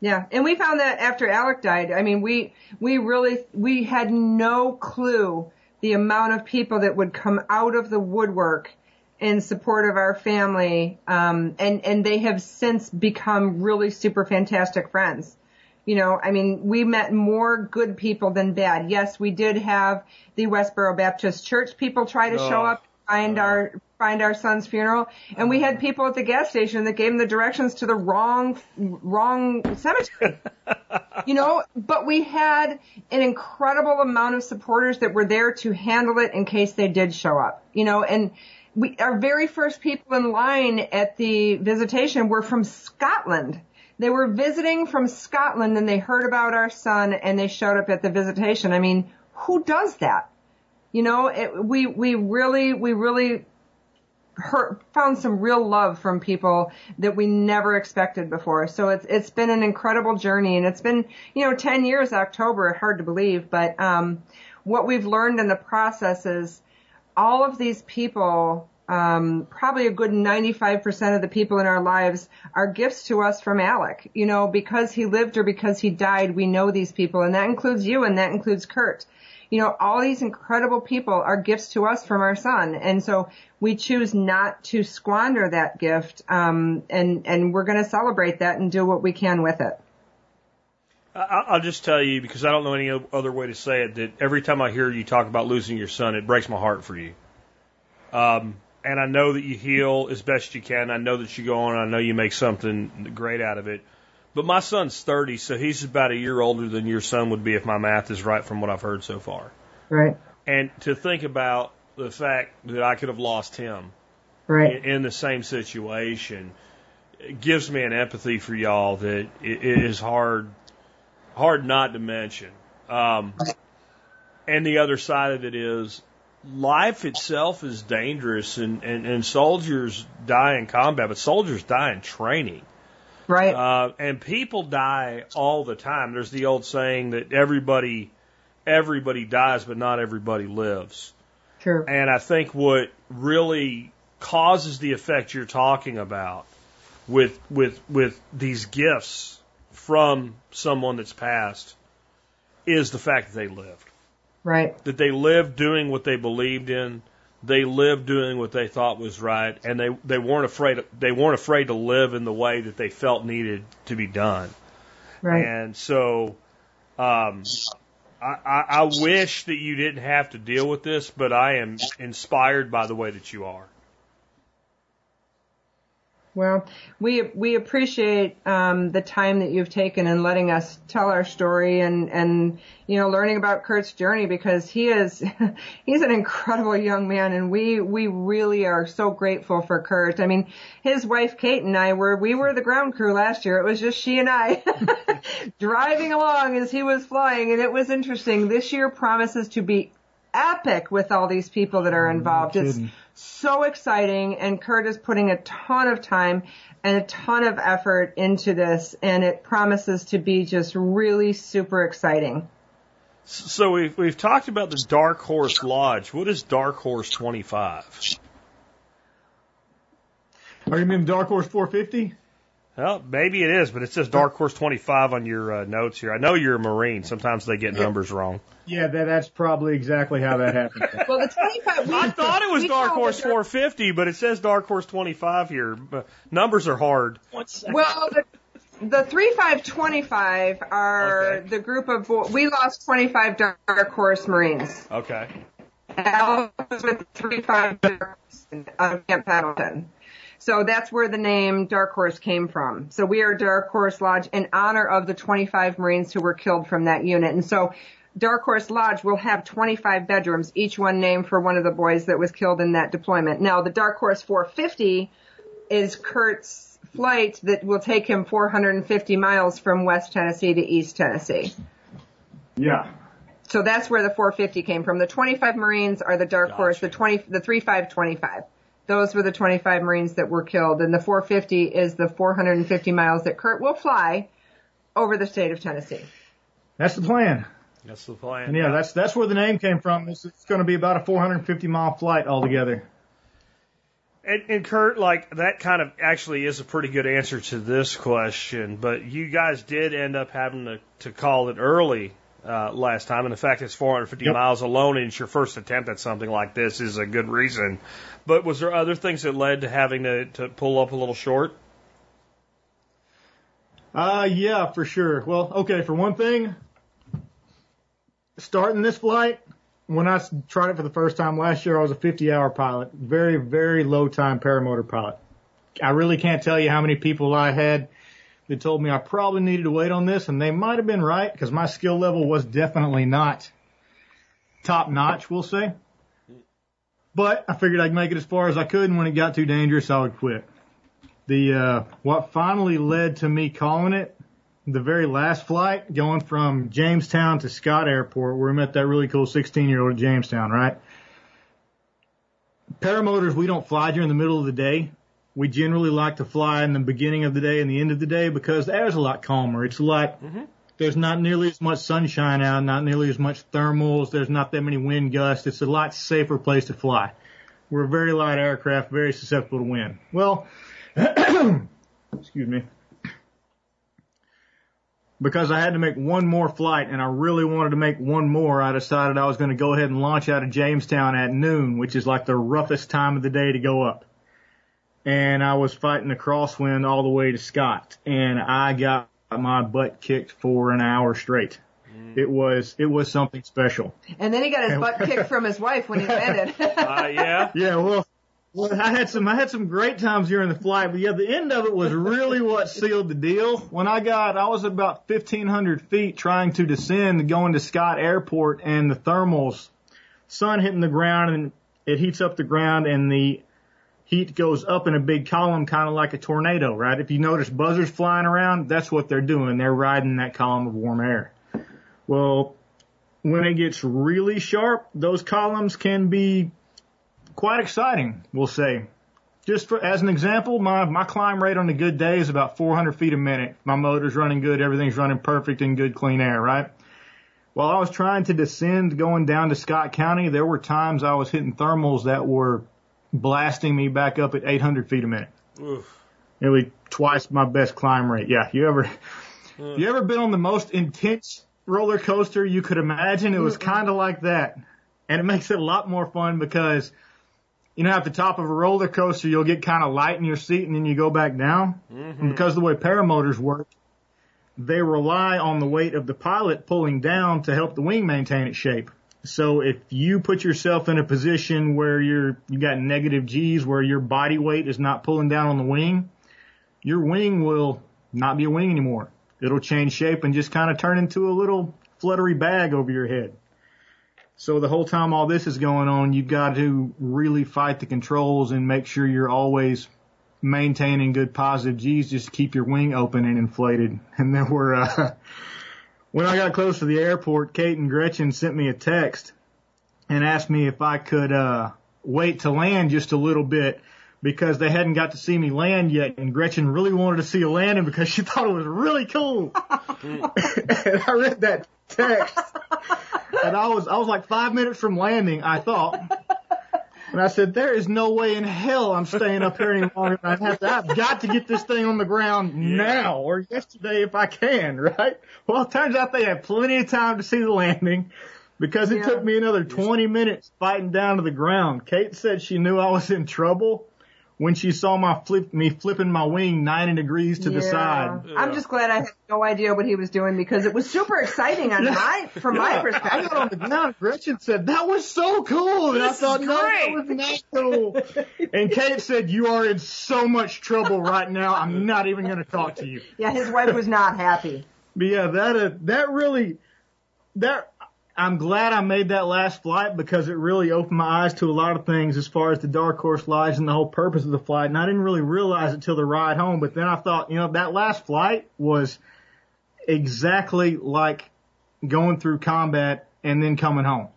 Yeah. And we found that after Alec died. I mean, we, we really, we had no clue the amount of people that would come out of the woodwork in support of our family. Um, and, and they have since become really super fantastic friends. You know, I mean, we met more good people than bad. Yes, we did have the Westboro Baptist Church people try to show Oh. up, find our, find our son's funeral. And we had people at the gas station that gave them the directions to the wrong, wrong cemetery. *laughs* you know, but we had an incredible amount of supporters that were there to handle it in case they did show up. You know, and we, our very first people in line at the visitation were from Scotland. They were visiting from Scotland and they heard about our son and they showed up at the visitation. I mean, who does that? You know, it, we, we really, we really found some real love from people that we never expected before. So it's, it's been an incredible journey and it's been, you know, 10 years October, hard to believe, but, um, what we've learned in the process is all of these people, um, probably a good 95% of the people in our lives are gifts to us from Alec. You know, because he lived or because he died, we know these people and that includes you and that includes Kurt. You know, all these incredible people are gifts to us from our son. And so we choose not to squander that gift. Um, and, and we're going to celebrate that and do what we can with it. I'll just tell you because I don't know any other way to say it. That every time I hear you talk about losing your son, it breaks my heart for you. Um, and I know that you heal as best you can. I know that you go on. I know you make something great out of it. But my son's 30, so he's about a year older than your son would be if my math is right from what I've heard so far. Right. And to think about the fact that I could have lost him Right. in, the same situation it gives me an empathy for y'all that it, it is hard hard not to mention. Um, and the other side of it is life itself is dangerous and, and, and soldiers die in combat, but soldiers die in training. Right. Uh, and people die all the time. There's the old saying that everybody everybody dies, but not everybody lives. Sure. And I think what really causes the effect you're talking about with with with these gifts from someone that's passed is the fact that they lived. Right. That they lived doing what they believed in. They lived doing what they thought was right, and they they weren't afraid. They weren't afraid to live in the way that they felt needed to be done. Right. And so, um, I, I, I wish that you didn't have to deal with this, but I am inspired by the way that you are. Well, we we appreciate um, the time that you've taken in letting us tell our story and and you know learning about Kurt's journey because he is *laughs* he's an incredible young man and we we really are so grateful for Kurt. I mean, his wife Kate and I were we were the ground crew last year. It was just she and I *laughs* driving along as he was flying and it was interesting. This year promises to be epic with all these people that are involved. It's kidding. So exciting and Kurt is putting a ton of time and a ton of effort into this and it promises to be just really super exciting. So we've we've talked about the Dark Horse Lodge. What is Dark Horse Twenty Five? Are oh, you mean Dark Horse 450? Well, maybe it is, but it says Dark Horse Twenty Five on your uh, notes here. I know you're a Marine. Sometimes they get numbers wrong. Yeah, that, that's probably exactly how that happened. *laughs* Well, the 25 we, I thought it was Dark Horse it 450, but it says Dark Horse 25 here. But numbers are hard. Well, the, the 3525 are Okay. the group of we lost 25 Dark Horse Marines. Okay. Al was with 35 Dark Horse out of Camp Pendleton. So that's where the name Dark Horse came from. So we are Dark Horse Lodge in honor of the 25 Marines who were killed from that unit. And so Dark Horse Lodge will have 25 bedrooms, each one named for one of the boys that was killed in that deployment. Now the Dark Horse 450 is Kurt's flight that will take him 450 miles from West Tennessee to East Tennessee. yeah. So that's where the 450 came from. The 25 Marines are the Dark Horse, the Gotcha. 20, the 3525. Those were the 25 Marines that were killed, and the 450 is the 450 miles that Kurt will fly over the state of Tennessee. That's the plan. That's the plan. And yeah, that's that's where the name came from. It's, it's going to be about a 450 mile flight altogether. And, and Kurt, like that kind of actually is a pretty good answer to this question, but you guys did end up having to, to call it early uh, last time, and the fact it's 450 Yep. miles alone and it's your first attempt at something like this is a good reason. But was there other things that led to having to, to pull up a little short? Uh, yeah, for sure. Well, okay, for one thing, starting this flight, when I tried it for the first time last year, I was a 50 hour pilot. Very, very low time paramotor pilot. I really can't tell you how many people I had that told me I probably needed to wait on this, and they might have been right because my skill level was definitely not top notch, we'll say. But I figured I'd make it as far as I could, and when it got too dangerous, I would quit. The uh, what finally led to me calling it the very last flight, going from Jamestown to Scott Airport, where we met that really cool 16 year old at Jamestown, right? Paramotors, we don't fly during the middle of the day. We generally like to fly in the beginning of the day and the end of the day because the air's a lot calmer. It's a lot, mm-hmm. there's not nearly as much sunshine out, not nearly as much thermals, there's not that many wind gusts. It's a lot safer place to fly. We're a very light aircraft, very susceptible to wind. Well, *clears throat* excuse me. Because I had to make one more flight and I really wanted to make one more, I decided I was going to go ahead and launch out of Jamestown at noon, which is like the roughest time of the day to go up. And I was fighting a crosswind all the way to Scott and I got my butt kicked for an hour straight. It was, it was something special. And then he got his butt *laughs* kicked from his wife when he landed. *laughs* Uh, yeah. Yeah, well, well, I had some, I had some great times during the flight, but yeah, the end of it was really what sealed the deal. When I got, I was about 1500 feet trying to descend going to Scott Airport and the thermals, sun hitting the ground and it heats up the ground and the heat goes up in a big column, kind of like a tornado, right? If you notice buzzers flying around, that's what they're doing. They're riding that column of warm air. Well, when it gets really sharp, those columns can be quite exciting, we'll say. Just for, as an example, my, my climb rate on a good day is about 400 feet a minute. My motor's running good, everything's running perfect in good clean air, right? While I was trying to descend going down to Scott County, there were times I was hitting thermals that were blasting me back up at 800 feet a minute. Oof. Nearly twice my best climb rate. Yeah, you ever, you ever been on the most intense roller coaster you could imagine? It was kind of like that. And it makes it a lot more fun because, you know, at the top of a roller coaster, you'll get kind of light in your seat and then you go back down. Mm-hmm. And because of the way paramotors work, they rely on the weight of the pilot pulling down to help the wing maintain its shape. So if you put yourself in a position where you're, you got negative G's where your body weight is not pulling down on the wing, your wing will not be a wing anymore. It'll change shape and just kind of turn into a little fluttery bag over your head. So the whole time all this is going on, you've got to really fight the controls and make sure you're always maintaining good positive G's just to keep your wing open and inflated. *laughs* And then we're, uh, when I got close to the airport, Kate and Gretchen sent me a text and asked me if I could, uh, wait to land just a little bit because they hadn't got to see me land yet and Gretchen really wanted to see a landing because she *laughs* thought it was really cool. *laughs* and I read that text and I was, I was like five minutes from landing, I thought. And I said, there is no way in hell I'm staying up here any longer. I have to, I've got to get this thing on the ground now or yesterday if I can, *laughs* right? Well, it turns out they had plenty of time to see the landing because it Yeah. took me another 20 minutes fighting down to the ground. Kate said she knew I was in trouble when she saw my flip, me flipping my wing 90 degrees to the Yeah. side. I'm just glad I had no idea what he was doing because it was super exciting on *laughs* my, from my perspective. I got on the ground. Gretchen said, that was so cool. And I This thought, is no, that was not cool. and Kate said, you are in so much trouble right now. I'm not even going to talk to you. Yeah, his wife was not happy. But yeah, that, uh, that really, that, I'm glad I made that last flight because it really opened my eyes to a lot of things as far as the dark horse lies and the whole purpose of the flight. And I didn't really realize it till the ride home. But then I thought, you know, that last flight was exactly like going through combat and then coming home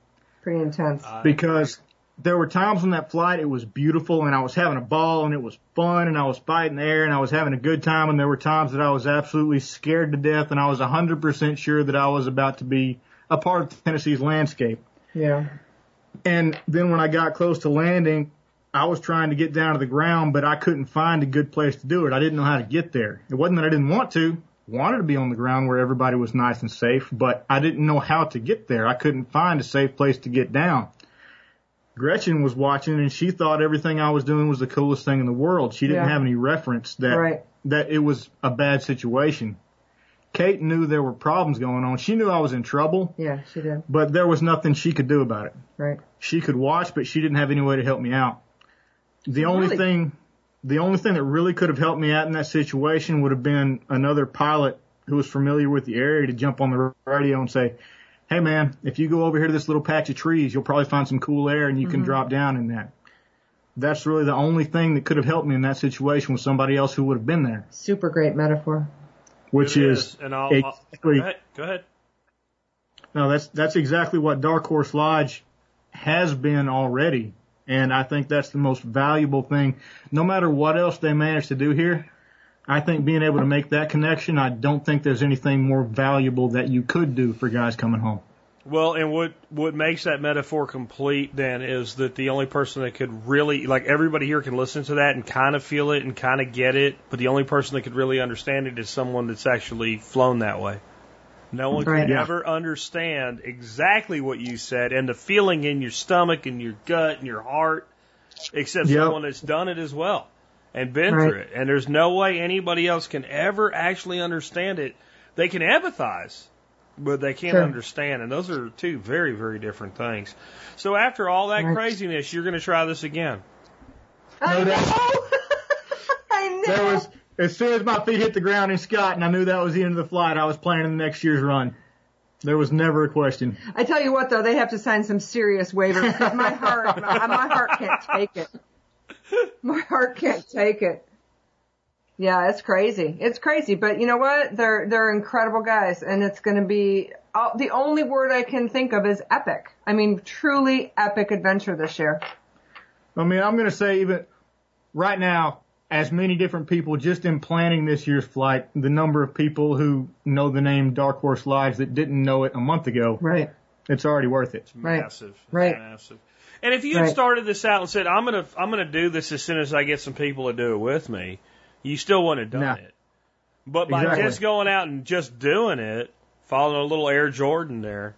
Pretty intense. because there were times on that flight it was beautiful and I was having a ball and it was fun and I was fighting the air and I was having a good time and there were times that I was absolutely scared to death and I was 100% sure that I was about to be a part of Tennessee's landscape. yeah. And then when I got close to landing, I was trying to get down to the ground, but I couldn't find a good place to do it. I didn't know how to get there. It wasn't that I didn't want to. Wanted to be on the ground where everybody was nice and safe, but I didn't know how to get there. I couldn't find a safe place to get down. Gretchen was watching and she thought everything I was doing was the coolest thing in the world. She didn't Yeah. have any reference that Right. that it was a bad situation. Kate knew there were problems going on. She knew I was in trouble, Yeah, she did. but there was nothing she could do about it Right. she could watch, but she didn't have any way to help me out. The only Really? thing, the only thing that really could have helped me out in that situation would have been another pilot who was familiar with the area to jump on the radio and say, Hey man, if you go over here to this little patch of trees, you'll probably find some cool air and you can mm-hmm. drop down in that. That's really the only thing that could have helped me in that situation was somebody else who would have been there, Super great metaphor. Which It is, and I'll, I'll exactly- go ahead. Go ahead. No, that's that's exactly what Dark Horse Lodge has been already, and I think that's the most valuable thing. No matter what else they manage to do here, I think being able to make that connection, I don't think there's anything more valuable that you could do for guys coming home. Well, and what what makes that metaphor complete then is that the only person that could really like everybody here can listen to that and kind of feel it and kind of get it, but the only person that could really understand it is someone that's actually flown that way. No one Right. can ever understand exactly what you said and the feeling in your stomach and your gut and your heart, except Yep. someone that's done it as well and been Right. through it. And there's no way anybody else can ever actually understand it. They can empathize, but they can't Sure. understand. And those are two very, very different things. So after all that Right. craziness, you're going to try this again. I know. *laughs* I know. There was as soon as my feet hit the ground in Scott, and I knew that was the end of the flight, I was planning the next year's run. There was never a question. I tell you what, though, they have to sign some serious waivers. 'cause My heart, my, my heart can't take it. My heart can't take it. Yeah, it's crazy. It's crazy, but you know what? They're they're incredible guys, and it's going to be uh, the only word I can think of is epic. I mean, truly epic adventure this year. I mean, I'm going to say even right now, as many different people just in planning this year's flight, the number of people who know the name Dark Horse Lives that didn't know it a month ago, Right. it's already worth it. Right. Massive. It's Right. Massive. And if you had Right. started this out and said, I'm going to, I'm going to do this as soon as I get some people to do it with me, you still wouldn't have done No. it. But by Exactly. just going out and just doing it, following a little Air Jordan there,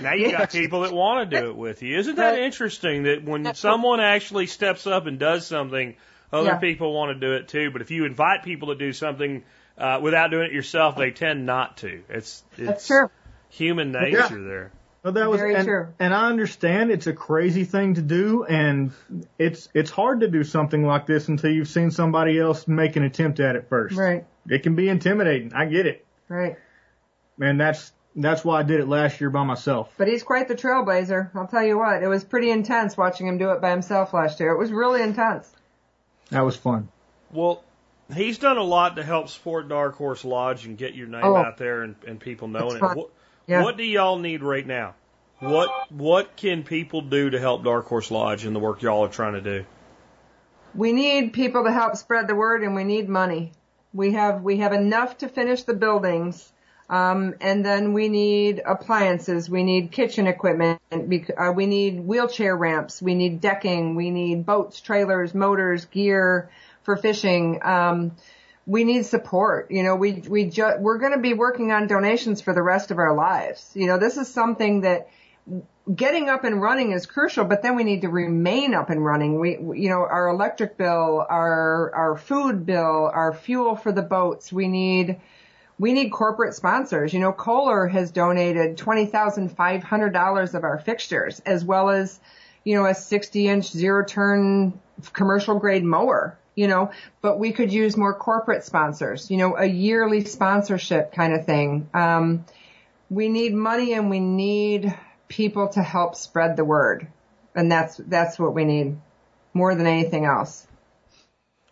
now you got people that want to do it with you. Isn't that interesting that when someone actually steps up and does something, other Yeah. people want to do it too? But if you invite people to do something uh, without doing it yourself, they tend not to. It's, it's That's true. human nature there. Well, that was Very and, true. and I understand it's a crazy thing to do, and it's it's hard to do something like this until you've seen somebody else make an attempt at it first. Right. It can be intimidating. I get it, Right. and that's that's why I did it last year by myself. But he's quite the trailblazer. I'll tell you what, it was pretty intense watching him do it by himself last year. It was really intense. That was fun. Well, he's done a lot to help support Dark Horse Lodge and get your name Oh. out there and, and people knowing it. What, Yeah. what do y'all need right now? What what can people do to help Dark Horse Lodge and the work y'all are trying to do? We need people to help spread the word and we need money. We have, we have enough to finish the buildings. Um, and then we need appliances. We need kitchen equipment. bec- Uh, we need wheelchair ramps. We need decking. We need boats, trailers, motors, gear for fishing. Um, we need support. You know, we, we ju- we're going to be working on donations for the rest of our lives. You know, this is something that getting up and running is crucial, but then we need to remain up and running. We, you know, our electric bill, our, our food bill, our fuel for the boats. We need, we need corporate sponsors. You know, Kohler has donated $20,500 of our fixtures as well as, you know, a 60 inch zero turn commercial grade mower, you know, but we could use more corporate sponsors, you know, a yearly sponsorship kind of thing. Um, we need money and we need people to help spread the word. And that's, that's what we need more than anything else.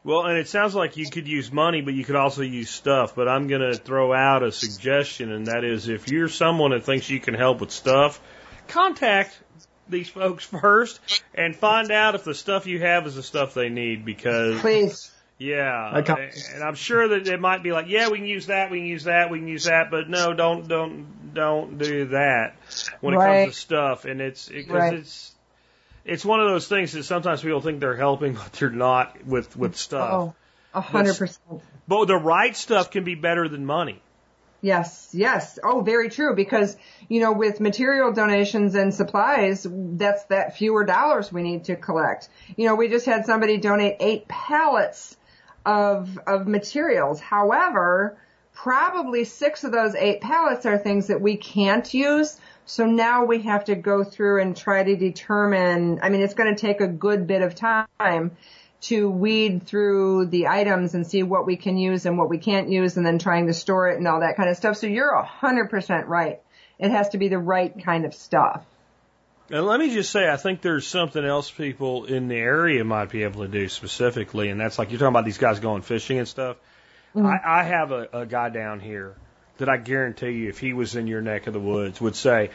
Well, and it sounds like you could use money, but you could also use stuff. But I'm going to throw out a suggestion, and that is if you're someone that thinks you can help with stuff, contact these folks first and find out if the stuff you have is the stuff they need because Please. yeah, Okay. and I'm sure that it might be like, yeah, we can use that, we can use that, we can use that, but no, don't, don't, don't do that when it Right. comes to stuff. And it's because Right. it's it's one of those things that sometimes people think they're helping, but they're not with with stuff. Oh, a hundred percent. But the right stuff can be better than money. Yes, yes. Oh, very true. Because, you know, with material donations and supplies, that's that fewer dollars we need to collect. You know, we just had somebody donate eight pallets of, of materials. However, probably six of those eight pallets are things that we can't use. So now we have to go through and try to determine, I mean, it's going to take a good bit of time to weed through the items and see what we can use and what we can't use and then trying to store it and all that kind of stuff. So you're a hundred percent right. It has to be the right kind of stuff. And let me just say, I think there's something else people in the area might be able to do specifically, and that's like you're talking about these guys going fishing and stuff. Mm-hmm. I, I have a, a guy down here that I guarantee you, if he was in your neck of the woods, would say,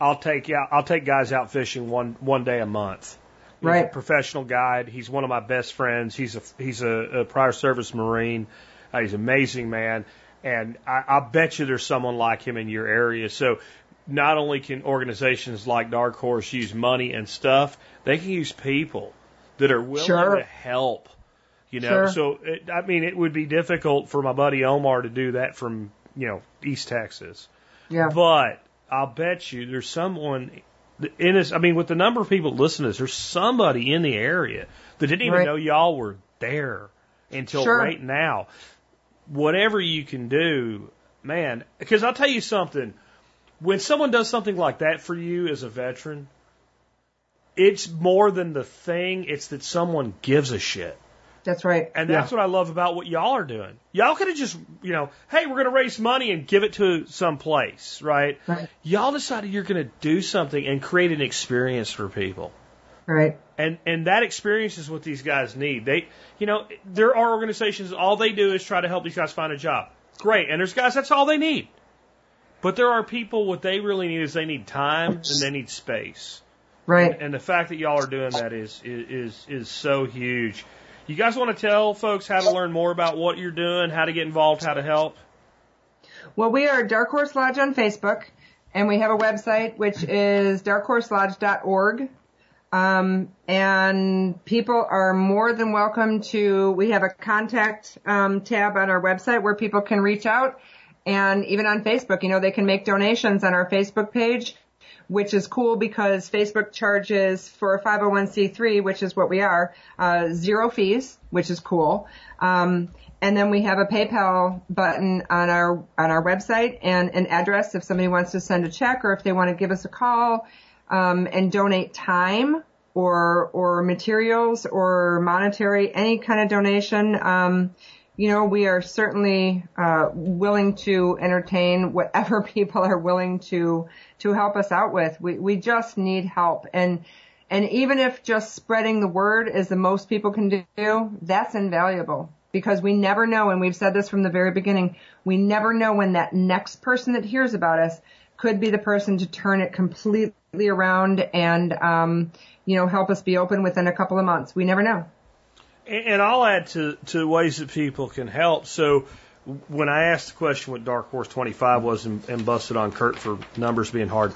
"I'll take you. I'll take guys out fishing one one day a month." He's a Right. professional guide. He's one of my best friends. He's a he's a, a prior service Marine. Uh, he's an amazing man, and I, I bet you there's someone like him in your area. So not only can organizations like Dark Horse use money and stuff, they can use people that are willing Sure. to help. You know, Sure. so it, I mean, it would be difficult for my buddy Omar to do that from you know East Texas. Yeah. But I'll bet you there's someone in this. I mean, with the number of people listening to this, there's somebody in the area that didn't even Right. know y'all were there until Sure. right now. Whatever you can do, man, because I'll tell you something. When someone does something like that for you as a veteran, it's more than the thing. It's that someone gives a shit. That's right. And that's what I love about what y'all are doing. Y'all could have just, you know, hey, we're going to raise money and give it to some place, right? Right. Y'all decided you're going to do something and create an experience for people. Right. And and that experience is what these guys need. They, you know, there are organizations all they do is try to help these guys find a job. Great. And there's guys that's all they need. But there are people what they really need is they need time and they need space. Right. And the fact that y'all are doing that is is is, is so huge. You guys want to tell folks how to learn more about what you're doing, how to get involved, how to help? Well, we are Dark Horse Lodge on Facebook, and we have a website which is darkhorselodge.org. Um, and people are more than welcome to. We have a contact um, tab on our website where people can reach out, and even on Facebook, you know, they can make donations on our Facebook page, which is cool because Facebook charges for a 501c3, which is what we are, uh, zero fees, which is cool. Um, and then we have a PayPal button on our on our website and an address if somebody wants to send a check or if they want to give us a call um, and donate time or or materials or monetary any kind of donation. Um, you know, we are certainly uh, willing to entertain whatever *laughs* people are willing to to help us out with. We we just need help and. And even if just spreading the word is the most people can do, that's invaluable because we never know, and we've said this from the very beginning, we never know when that next person that hears about us could be the person to turn it completely around and, um, you know, help us be open within a couple of months. We never know. And I'll add to, to ways that people can help. So when I asked the question what Dark Horse 25 was and, and busted on Kurt for numbers being hard,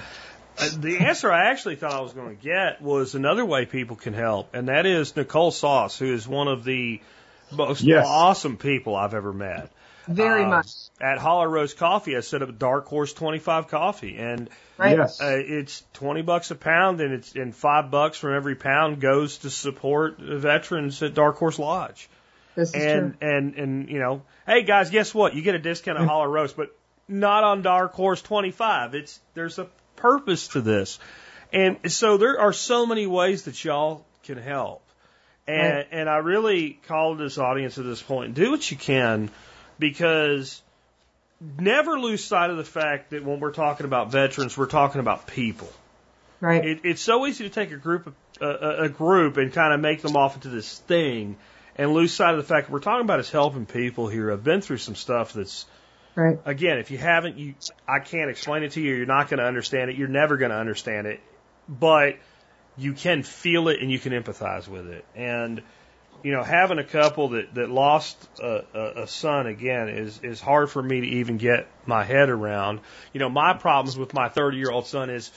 uh, the answer I actually thought I was going to get was another way people can help, and that is Nicole Sauce, who is one of the most Yes. awesome people I've ever met. Very Um, much. At Holler Roast Coffee, I set up Dark Horse 25 coffee, and Right? Yes. uh, it's 20 bucks a pound, and it's and five bucks from every pound goes to support veterans at Dark Horse Lodge. This is And true. and and you know, hey guys, guess what? You get a discount at Holler Roast, but not on Dark Horse 25. It's there's a purpose to this, and so there are so many ways that y'all can help. And Right. and I really call this audience at this point, do what you can, because never lose sight of the fact that when we're talking about veterans, we're talking about people. Right. It, it's so easy to take a group of, uh, a group and kind of make them off into this thing and lose sight of the fact that we're talking about is helping people here. I've been through some stuff that's Right. Again, if you haven't, you I can't explain it to you. You're not going to understand it. You're never going to understand it. But you can feel it and you can empathize with it. And you know, having a couple that that lost a, a, a son again is is hard for me to even get my head around. You know, my problems with my 30 year old son is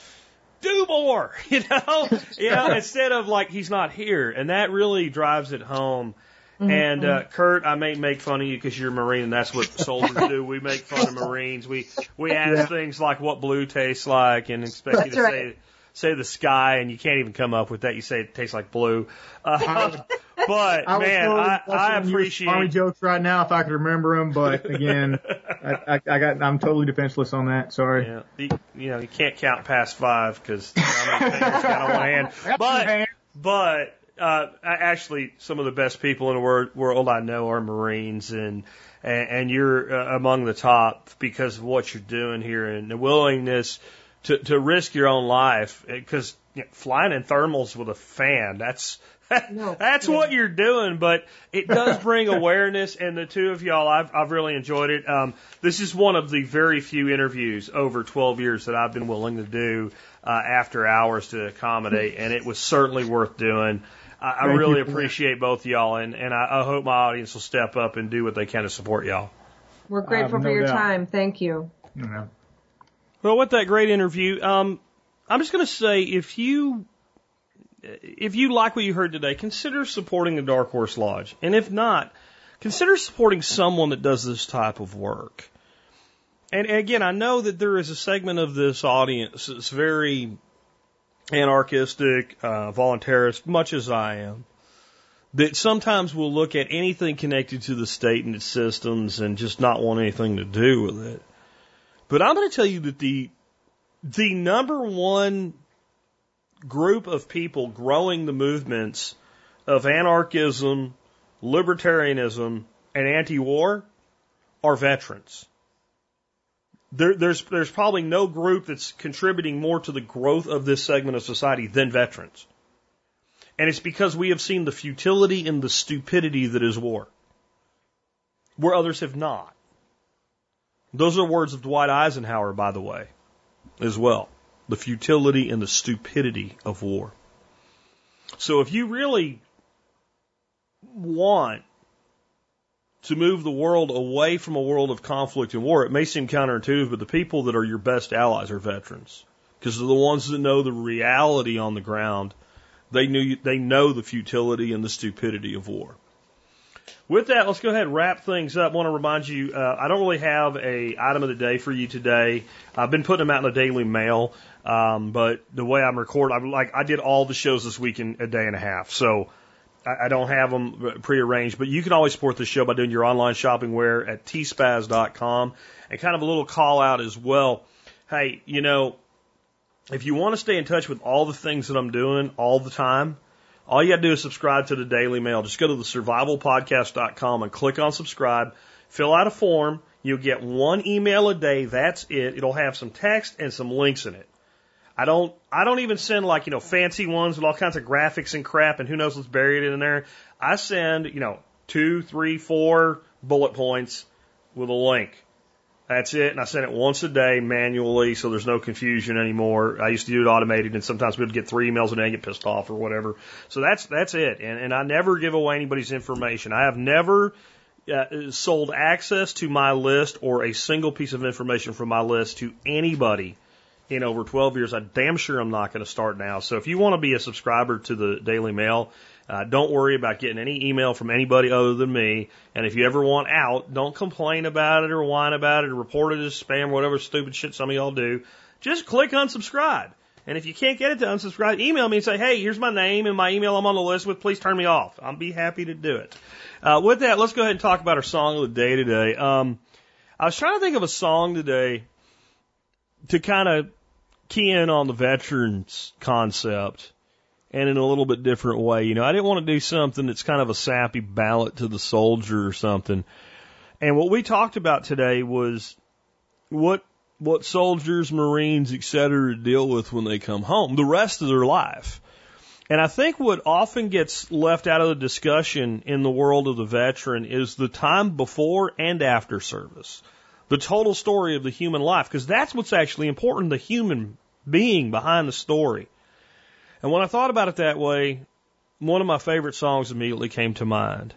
do more. *laughs* You know, you know, *laughs* instead of like he's not here, and that really drives it home. And uh, Kurt, I may make fun of you because you're a Marine, and that's what soldiers do. We make fun of Marines. We we ask Yeah. things like what blue tastes like, and expect you to right. say say the sky, and you can't even come up with that. You say it tastes like blue. Uh, *laughs* but I man, I, I appreciate. army jokes right now if I could remember them, but *laughs* again, I, I, I got I'm totally defenseless on that. Sorry. Yeah, you, you know, you can't count past five because how many fingers got on one hand. But but uh, I- actually, some of the best people in the wor- world I know are Marines, and and, and you're uh, among the top because of what you're doing here and the willingness to to risk your own life because you know, flying in thermals with a fan that's. *laughs* No. That's what you're doing, but it does bring awareness. And the two of y'all, I've, I've really enjoyed it. Um, this is one of the very few interviews over 12 years that I've been willing to do uh, after hours to accommodate, and it was certainly worth doing. I, I really you that. appreciate both of y'all, and, and I, I hope my audience will step up and do what they can to support y'all. We're grateful Um, for no your doubt. time. Thank you. Well, with that great interview, um, I'm just going to say if you if you like what you heard today, consider supporting the Dark Horse Lodge, and if not, consider supporting someone that does this type of work. And, and again, I know that there is a segment of this audience that's very anarchistic, uh, voluntarist, much as I am, that sometimes will look at anything connected to the state and its systems and just not want anything to do with it. But I'm going to tell you that the the number one group of people growing the movements of anarchism, libertarianism, and anti-war are veterans. There, there's there's probably no group that's contributing more to the growth of this segment of society than veterans. And it's because we have seen the futility and the stupidity that is war, where others have not. Those are words of Dwight Eisenhower, by the way, as well. The futility and the stupidity of war. So if you really want to move the world away from a world of conflict and war, it may seem counterintuitive, but the people that are your best allies are veterans. Because they're the ones that know the reality on the ground. They knew they know the futility and the stupidity of war. With that, let's go ahead and wrap things up. I want to remind you, uh, I don't really have a item of the day for you today. I've been putting them out in the Daily Mail, um, but the way I'm recording, I'm like I did all the shows this week in a day and a half, so I, I don't have them prearranged. But you can always support the show by doing your online shopping where at tspaz.com, and kind of a little call out as well. Hey, you know, if you want to stay in touch with all the things that I'm doing all the time, all you got to do is subscribe to the Daily Mail. Just go to the survivalpodcast.com and click on subscribe. Fill out a form. You'll get one email a day. That's it. It'll have some text and some links in it. I don't, I don't even send like, you know, fancy ones with all kinds of graphics and crap and who knows what's buried in there. I send, you know, two, three, four bullet points with a link. That's it. And I send it once a day manually so there's no confusion anymore. I used to do it automated and sometimes we'd get three emails a day and get pissed off or whatever. So that's, that's it. And, and I never give away anybody's information. I have never uh, sold access to my list or a single piece of information from my list to anybody in over 12 years. I damn sure I'm not going to start now. So if you want to be a subscriber to the Daily Mail, uh, don't worry about getting any email from anybody other than me. And if you ever want out, don't complain about it or whine about it or report it as spam or whatever stupid shit some of y'all do. Just click unsubscribe. And if you can't get it to unsubscribe, email me and say, hey, here's my name and my email I'm on the list with. Please turn me off. I'll be happy to do it. Uh, with that, let's go ahead and talk about our song of the day today. Um, I was trying to think of a song today to kind of key in on the veterans concept and in a little bit different way. You know, I didn't want to do something that's kind of a sappy ballad to the soldier or something. And what we talked about today was what what soldiers, Marines, et cetera, deal with when they come home, the rest of their life. And I think what often gets left out of the discussion in the world of the veteran is the time before and after service. the total story of the human life, because that's what's actually important, the human being behind the story. And when I thought about it that way, one of my favorite songs immediately came to mind.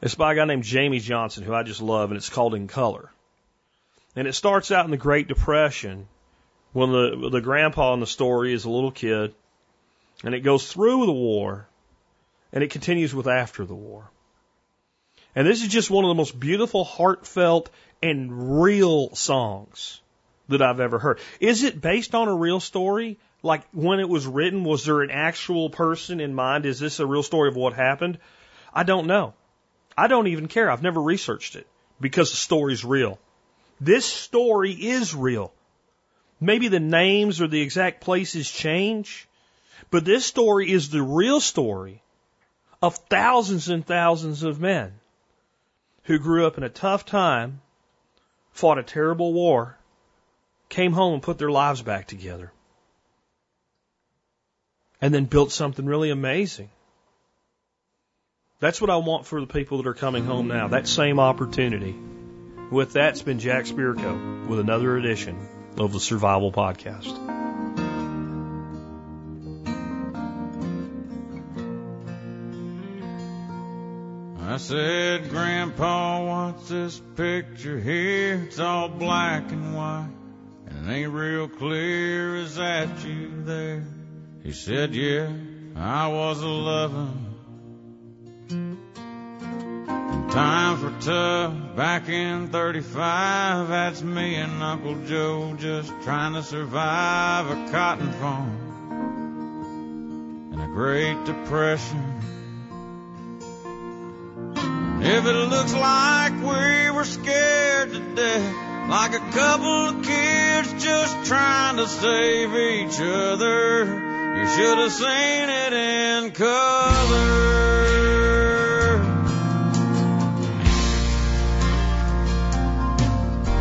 It's by a guy named Jamey Johnson, who I just love, and it's called In Color. And it starts out in the Great Depression when the, the grandpa in the story is a little kid, and it goes through the war, and it continues with after the war. And this is just one of the most beautiful, heartfelt, and real songs that I've ever heard. Is it based on a real story? Like when it was written, was there an actual person in mind? Is this a real story of what happened? I don't know. I don't even care. I've never researched it because the story's real. This story is real. Maybe the names or the exact places change, but this story is the real story of thousands and thousands of men who grew up in a tough time, fought a terrible war, came home and put their lives back together, and then built something really amazing. That's what I want for the people that are coming home now. That same opportunity. With that, it's been Jack Spirko with another edition of the Survival Podcast. I said, Grandpa, what's this picture here? It's all black and white, and it ain't real clear. Is that you there? He said, Yeah, I was a lovin'. Times were tough back in 35. That's me and Uncle Joe just trying to survive a cotton farm and a Great Depression. If it looks like we were scared to death, like a couple of kids just trying to save each other, you should have seen it in color.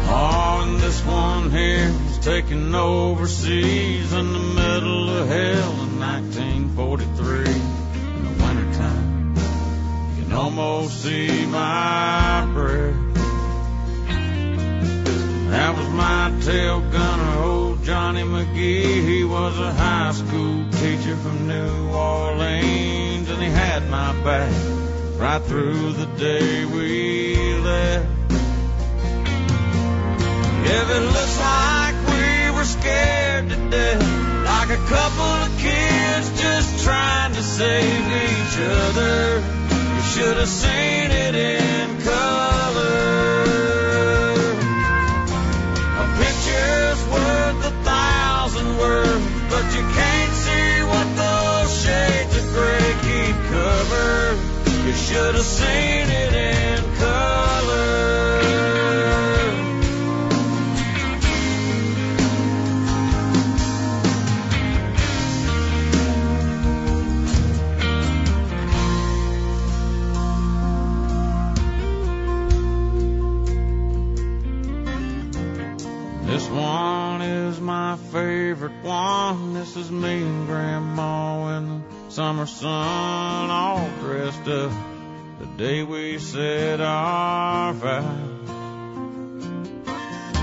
Oh, and this one here was taken overseas in the middle of hell in 1943 in the wintertime. You can almost see my breath. That was my tail gunner, Johnny McGee. He was a high school teacher from New Orleans, and he had my back right through the day we left. If it looks like we were scared to death, like a couple of kids just trying to save each other, you should have seen it in color. You should have seen it in color. This one is my favorite one. This is me and Grandma the summer sun, all dressed up. The day we said our vows.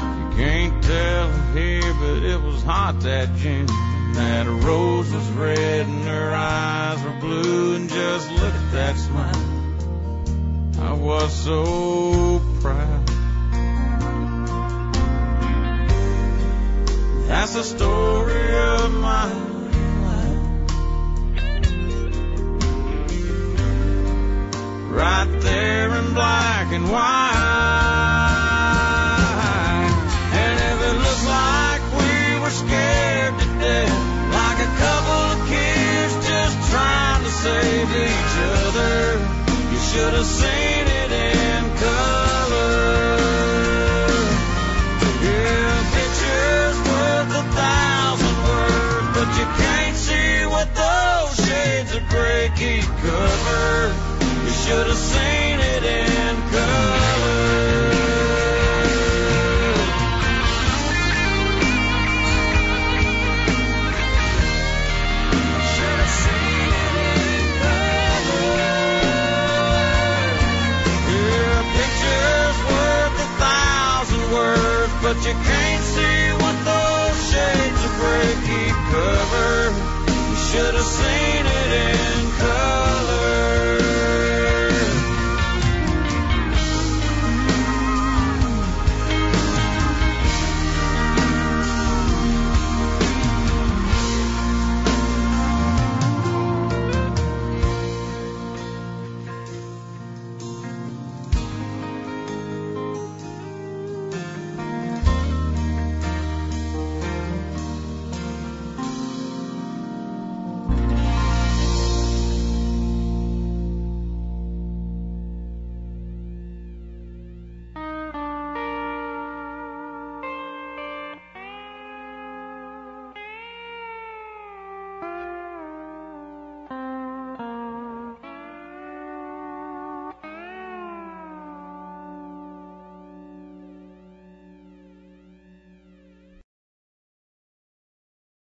You can't tell here, but it was hot that June. That rose was red and her eyes were blue, and just look at that smile. I was so proud. That's the story of my Right there in black and white. And if it looks like we were scared to death, like a couple of kids just trying to save each other, you should have seen should have seen.